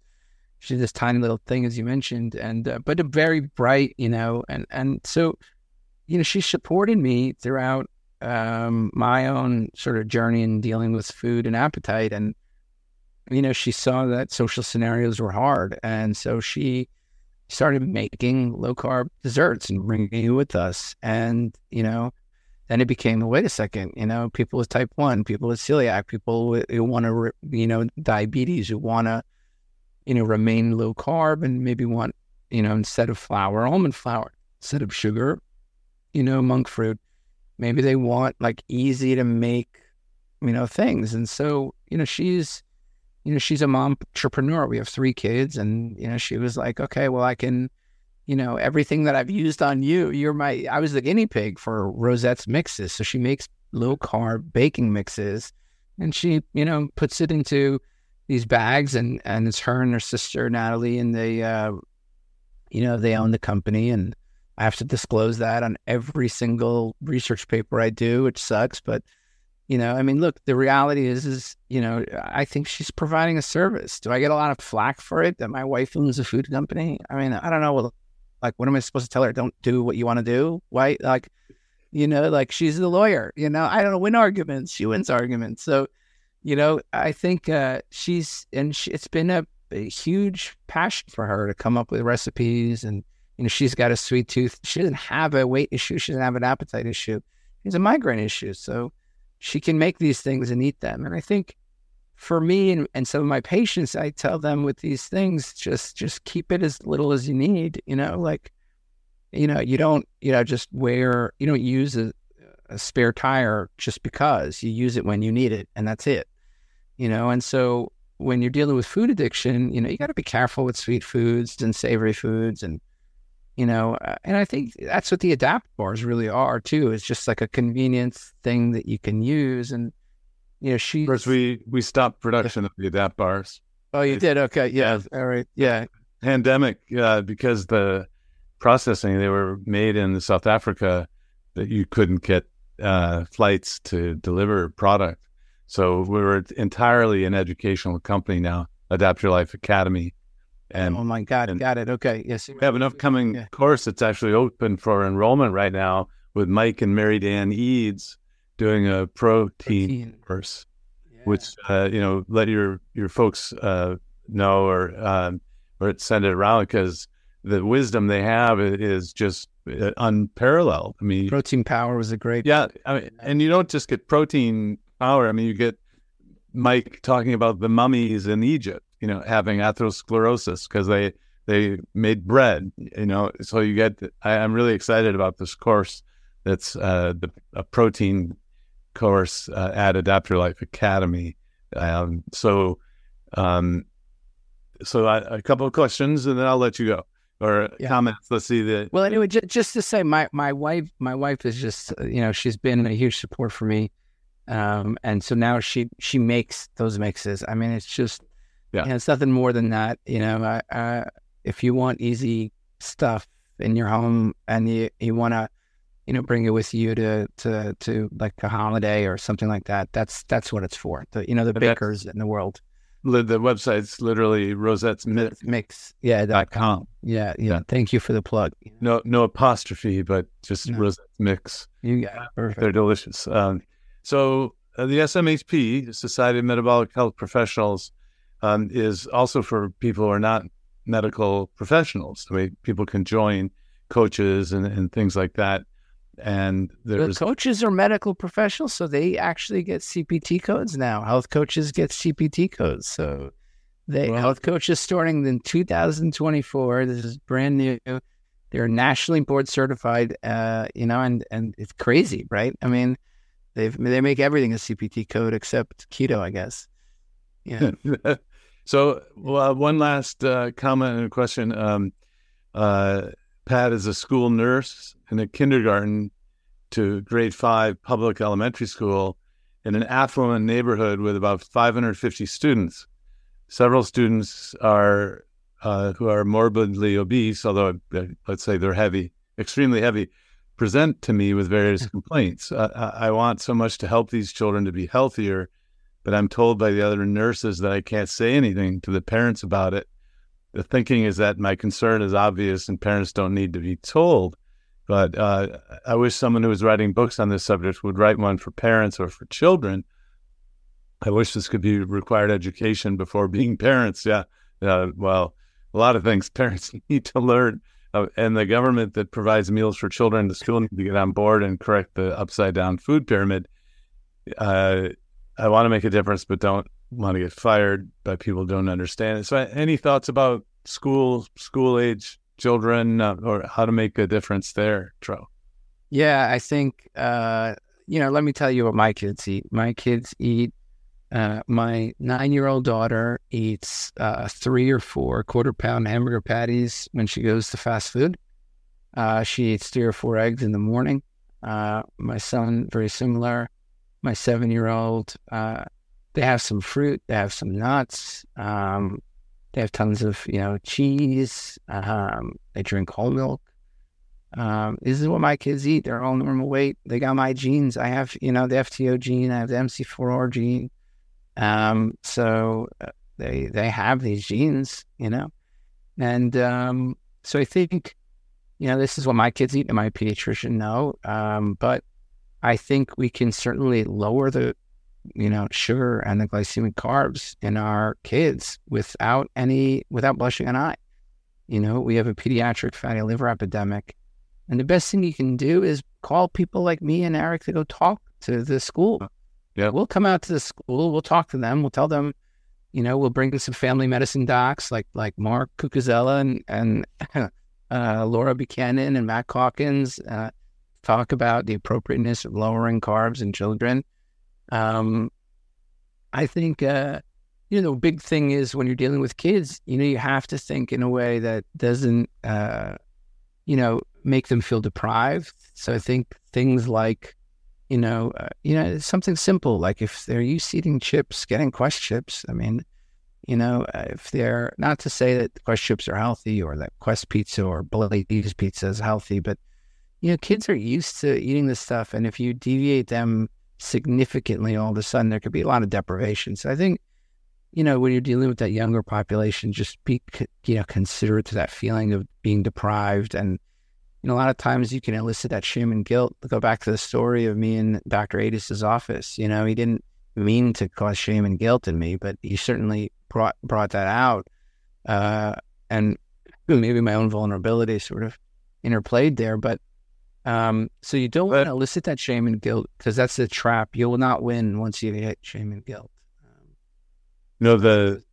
she's this tiny little thing as you mentioned, and uh, but a very bright, you know, and and so, you know, she supported me throughout um, my own sort of journey in dealing with food and appetite, and you know, she saw that social scenarios were hard, and so she started making low carb desserts and bringing it with us, and you know then it became wait a second you know people with type 1 people with celiac people who want to you know diabetes who want to you know remain low carb and maybe want you know instead of flour almond flour instead of sugar you know monk fruit maybe they want like easy to make you know things and so you know she's you know she's a mom entrepreneur we have three kids and you know she was like okay well i can you know, everything that I've used on you, you're my, I was the guinea pig for Rosette's mixes. So she makes low carb baking mixes and she, you know, puts it into these bags and, and it's her and her sister, Natalie, and they, uh, you know, they own the company and I have to disclose that on every single research paper I do, which sucks. But, you know, I mean, look, the reality is, is, you know, I think she's providing a service. Do I get a lot of flack for it that my wife owns a food company? I mean, I don't know. Like, what am I supposed to tell her? Don't do what you want to do. Why? Like, you know, like she's the lawyer. You know, I don't win arguments. She wins arguments. So, you know, I think uh, she's and she, it's been a, a, huge passion for her to come up with recipes. And you know, she's got a sweet tooth. She doesn't have a weight issue. She doesn't have an appetite issue. Has a migraine issue. So she can make these things and eat them. And I think for me and, and some of my patients, I tell them with these things, just just keep it as little as you need. You know, like, you know, you don't, you know, just wear, you don't use a, a spare tire just because you use it when you need it, and that's it. You know, and so when you're dealing with food addiction, you know, you got to be careful with sweet foods and savory foods, and you know, uh, and I think that's what the adapt bars really are too. It's just like a convenience thing that you can use and you know, she. Course, we we stopped production of the Adapt bars. Oh, you did? Okay, yeah. All right, yeah. Pandemic, uh, because the processing they were made in South Africa, that you couldn't get uh, flights to deliver product. So we were entirely an educational company now, Adapt Your Life Academy. And oh my God, and got it. Okay, yes. we have an upcoming Yeah. course that's actually open for enrollment right now with Mike and Mary Dan Eades doing a protein, Protein. course which uh, you know let your your folks uh, know or um, or send it around because the wisdom they have is just uh, unparalleled. I mean, Protein Power was a great. yeah, I mean, and you don't just get protein power. I mean, you get Mike talking about the mummies in Egypt, you know, having atherosclerosis because they they made bread. You know, so you get. I, am really excited about this course. That's uh, the a protein course uh, at Adapt Your Life Academy. Um, so, um, so I, a couple of questions, and then I'll let you go or yeah. comments. Let's see the. Well, anyway, just, just to say, my my wife, my wife is just you know she's been a huge support for me, um, and so now she she makes those mixes. I mean, it's just yeah, know, it's nothing more than that. You know, I, I, if you want easy stuff in your home and you you want to you know bring it with you to to to like a holiday or something like that, that's that's what it's for. The you know the bakers in the world the website's literally Rosette's Mix. Mix. Yeah. Dot com. Yeah, yeah. Yeah. Thank you for the plug. No, no apostrophe, but just no. Rosette's Mix. You got it. Perfect. They're delicious. Um, so uh, the SMHP, Society of Metabolic Health Professionals, um, is also for people who are not medical professionals. I mean, people can join coaches and, and things like that and the coaches are medical professionals, so they actually get CPT codes now. Health coaches get CPT codes, so they wow. health coaches starting in 2024. This is brand new. They're nationally board certified, uh, you know, and and it's crazy, right? I mean, they they make everything a CPT code except keto, I guess. Yeah. so, well, one last uh, comment and question. Um, uh, Pat is a school nurse in a kindergarten to grade five public elementary school in an affluent neighborhood with about 550 students. Several students are uh, who are morbidly obese, although uh, let's say they're heavy, extremely heavy, present to me with various complaints. Uh, I want so much to help these children to be healthier, I'm told by the other nurses that I can't say anything to the parents about it the thinking is that my concern is obvious and parents don't need to be told. But uh, I wish someone who was writing books on this subject would write one for parents or for children. I wish this could be required education before being parents. Yeah. Uh, well, a lot of things parents need to learn. Uh, and the government that provides meals for children, in the school need to get on board and correct the upside down food pyramid. Uh, I want to make a difference, but don't want to get fired by people don't understand it. So, any thoughts about school, school age children, uh, or how to make a difference there, Tro? Yeah, I think uh, you know. Let me tell you what my kids eat. My kids eat. Uh, my nine-year-old daughter eats uh, three or four quarter-pound hamburger patties when she goes to fast food. Uh, she eats three or four eggs in the morning. Uh, my son, very similar. My seven-year-old they have some fruit, they have some nuts, um, they have tons of you know cheese. Um, they drink whole milk. Um, this is what my kids eat. They're all normal weight. They got my genes. I have you know the FTO gene. I have the MC4R gene. Um, so uh, they they have these genes, you know, and um, so I think you know this is what my kids eat, and my pediatrician know. Um, but I think we can certainly lower the you know, sugar and the glycemic carbs in our kids without any, without blushing an eye. You know, we have a pediatric fatty liver epidemic. And the best thing you can do is call people like me and Eric to go talk to the school. Yeah. We'll come out to the school, we'll talk to them, we'll tell them, you know, we'll bring some family medicine docs like like Mark Cucuzzella and, and uh, Laura Buchanan and Matt Calkins, uh, talk about the appropriateness of lowering carbs in children um, I think, uh, you know, big thing is when you're dealing with kids, you know, you have to think in a way that doesn't, uh, you know, make them feel deprived. So I think things like, you know, uh, you know, something simple like if they're used eating chips, getting Quest chips. I mean, you know, uh, if they're not to say that Quest chips are healthy or that Quest pizza or Blaze pizza is healthy, but you know, kids are used to eating this stuff, and if you deviate them significantly all of a sudden there could be a lot of deprivation. So I think, you know, when you're dealing with that younger population, just be, you know, considerate to that feeling of being deprived. And, you know, a lot of times you can elicit that shame and guilt. Go back to the story of me in Dr. Adis's office. You know, he didn't mean to cause shame and guilt in me, but he certainly brought, brought that out. Uh, and maybe my own vulnerability sort of interplayed there. But um, so you don't want to elicit that shame and guilt because that's the trap. You will not win once you hit shame and guilt. Um, you know, the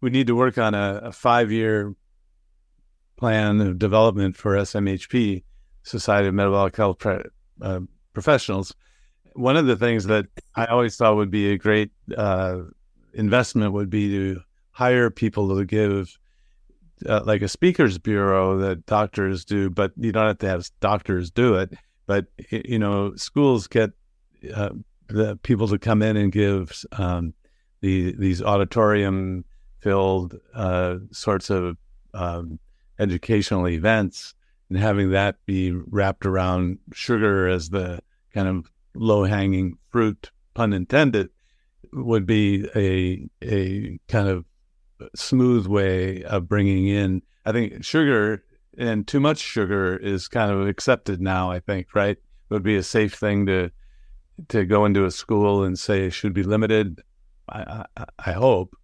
we need to work on a, a five year plan of development for SMHP, Society of Metabolic Health Pre- uh, Professionals, one of the things that I always thought would be a great uh, investment would be to hire people to give uh, like a speakers bureau that doctors do, but you don't have to have doctors do it. But you know, schools get uh, the people to come in and give um, the these auditorium filled uh, sorts of um, educational events, and having that be wrapped around sugar as the kind of low hanging fruit, pun intended, would be a a kind of smooth way of bringing in. I think sugar and too much sugar is kind of accepted now. I think right it would be a safe thing to to go into a school and say it should be limited. I I, I hope.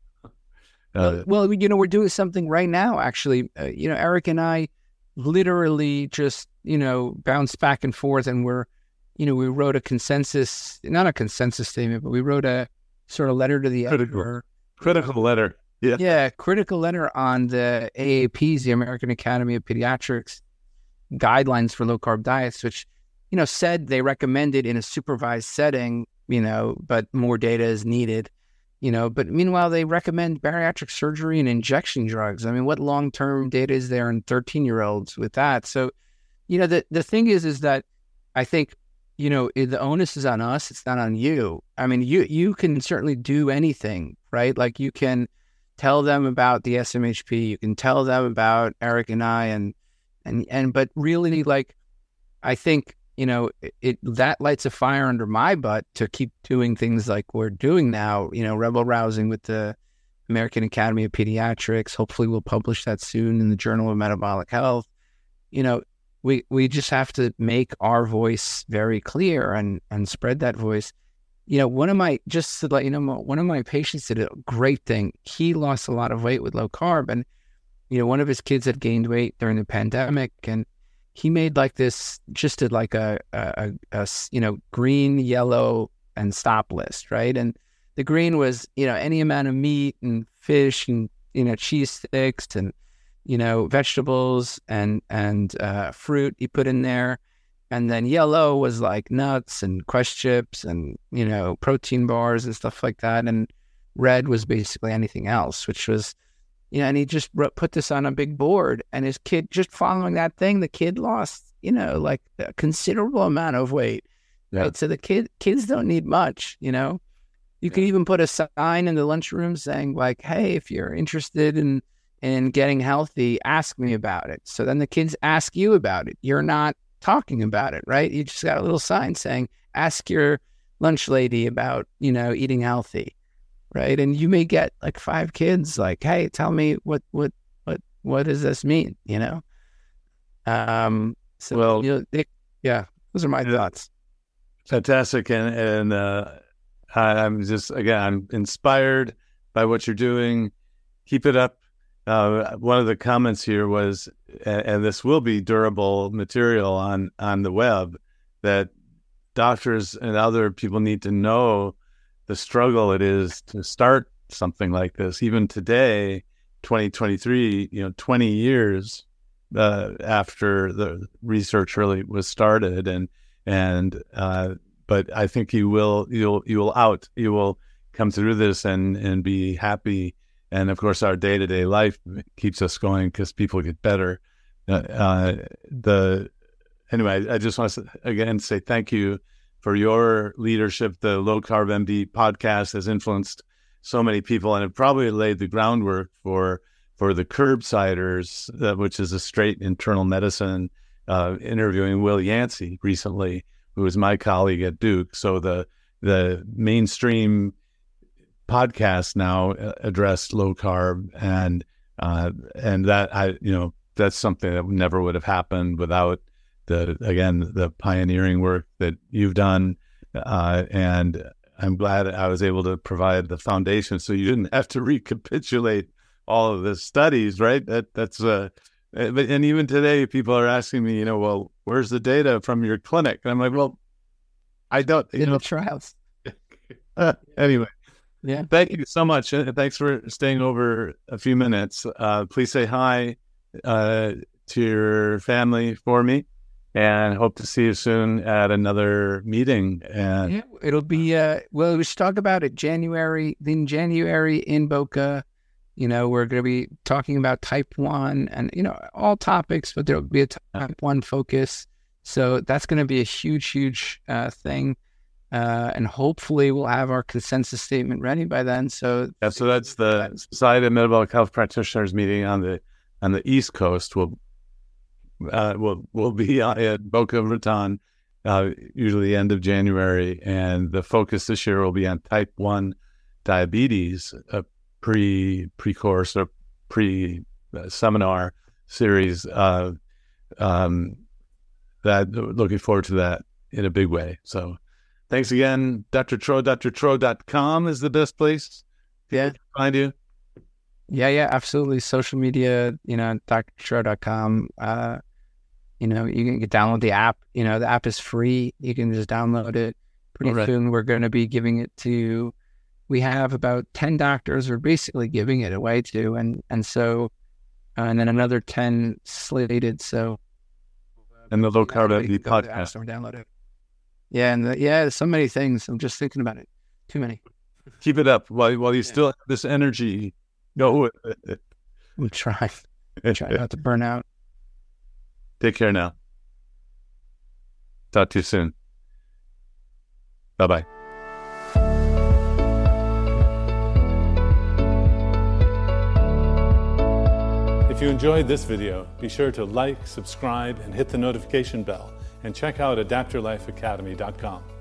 Uh, well, you know, we're doing something right now. Actually, uh, you know, Eric and I literally just you know bounce back and forth, and we're you know we wrote a consensus, not a consensus statement, but we wrote a sort of letter to the critical, editor, critical letter yeah. Yeah. Critical letter on the AAPs, the American Academy of Pediatrics guidelines for low carb diets, which, you know, said they recommended in a supervised setting, you know, but more data is needed, you know. But meanwhile, they recommend bariatric surgery and injection drugs. I mean, what long term data is there in 13 year olds with that? So, you know, the, the thing is, is that I think you know the onus is on us it's not on you i mean you you can certainly do anything right like you can tell them about the SMHP. You can tell them about Eric and I, and and and but really, like, I think you know it, it that lights a fire under my butt to keep doing things like we're doing now. You know, rebel rousing with the American Academy of Pediatrics. Hopefully, we'll publish that soon in the Journal of Metabolic Health. You know, we we just have to make our voice very clear and and spread that voice you know, one of my just to let you know, one of my patients did a great thing. He lost a lot of weight with low carb, and you know, one of his kids had gained weight during the pandemic, and he made like this, just did like a, a, a, a you know, green, yellow, and stop list, right? And the green was you know any amount of meat and fish and you know cheese sticks and you know vegetables and and uh, fruit he put in there and then yellow was like nuts and Quest chips and you know protein bars and stuff like that. And red was basically anything else which was you know and he just wrote, put this on a big board. And his kid just following that thing the kid lost you know like a considerable amount of weight. Yeah. right so the kid kids don't need much you know? You yeah. can even put a sign in the lunchroom saying like hey if you're interested in in getting healthy ask me about it. So then the kids ask you about it. You're not talking about it, right? You just got a little sign saying, ask your lunch lady about, you know, eating healthy, right? And you may get like five kids like, hey, tell me what, what, what, what does this mean, you know? Um, so, well, you know, they, yeah, those are my thoughts. Fantastic. And, and, uh, I, I'm just, again, I'm inspired by what you're doing. Keep it up. Uh, one of the comments here was, and, this will be durable material on on the web, that doctors and other people need to know the struggle it is to start something like this. Even today, 2023, you know, 20 years uh, after the research really was started, and and uh, but I think you will you'll you will out you will come through this and and be happy and of course our day-to-day life keeps us going because people get better. Uh, uh, the anyway i just want to again say thank you for your leadership. The low carb md podcast has influenced so many people and it probably laid the groundwork for for the curbsiders uh, which is a straight internal medicine uh, interviewing Will Yancy recently who was my colleague at duke. So the the mainstream podcasts now uh, address low carb and uh, and that I you know that's something that never would have happened without the again the pioneering work that you've done. Uh, and I'm glad I was able to provide the foundation so you didn't have to recapitulate all of the studies right? That that's uh but and even today people are asking me you know well where's the data from your clinic? And I'm like well I don't you know. trials. Anyway yeah. Thank you so much. Thanks for staying over a few minutes. Uh, please say hi uh, to your family for me and hope to see you soon at another meeting. And yeah, it'll be, uh, well, we should talk about it January, Then January in Boca. You know, we're going to be talking about type one and, you know, all topics, but there'll be a type one focus. So that's going to be a huge, huge uh, thing. Uh, and hopefully we'll have our consensus statement ready by then. So yeah, so that's the Society of Metabolic Health Practitioners meeting on the on the East Coast. Will uh, will will be at Boca Raton, uh, usually the end of January, and the focus this year will be on type one diabetes, a pre pre course or pre seminar series. Uh, um, that looking forward to that in a big way. So thanks again. Dr. Tro, drtro.com is the best place. Yeah. Find you. Yeah, yeah, absolutely. Social media, you know, drtro.com. Uh, you know, you can download the app. You know, the app is free. You can just download it. Pretty right. soon, we're going to be giving it to. We have about ten doctors. We're basically giving it away to, and and so, uh, and then another ten slated. So, and the low carb the podcast. Or download it. Yeah, and the, yeah, so many things. I'm just thinking about it. Too many. Keep it up while while you yeah. still have this energy. Go with it. We'll try. try not to burn out. Take care now. Talk to you soon. Bye bye. If you enjoyed this video, be sure to like, subscribe, and hit the notification bell, and check out adaptyourlifeacademy.com.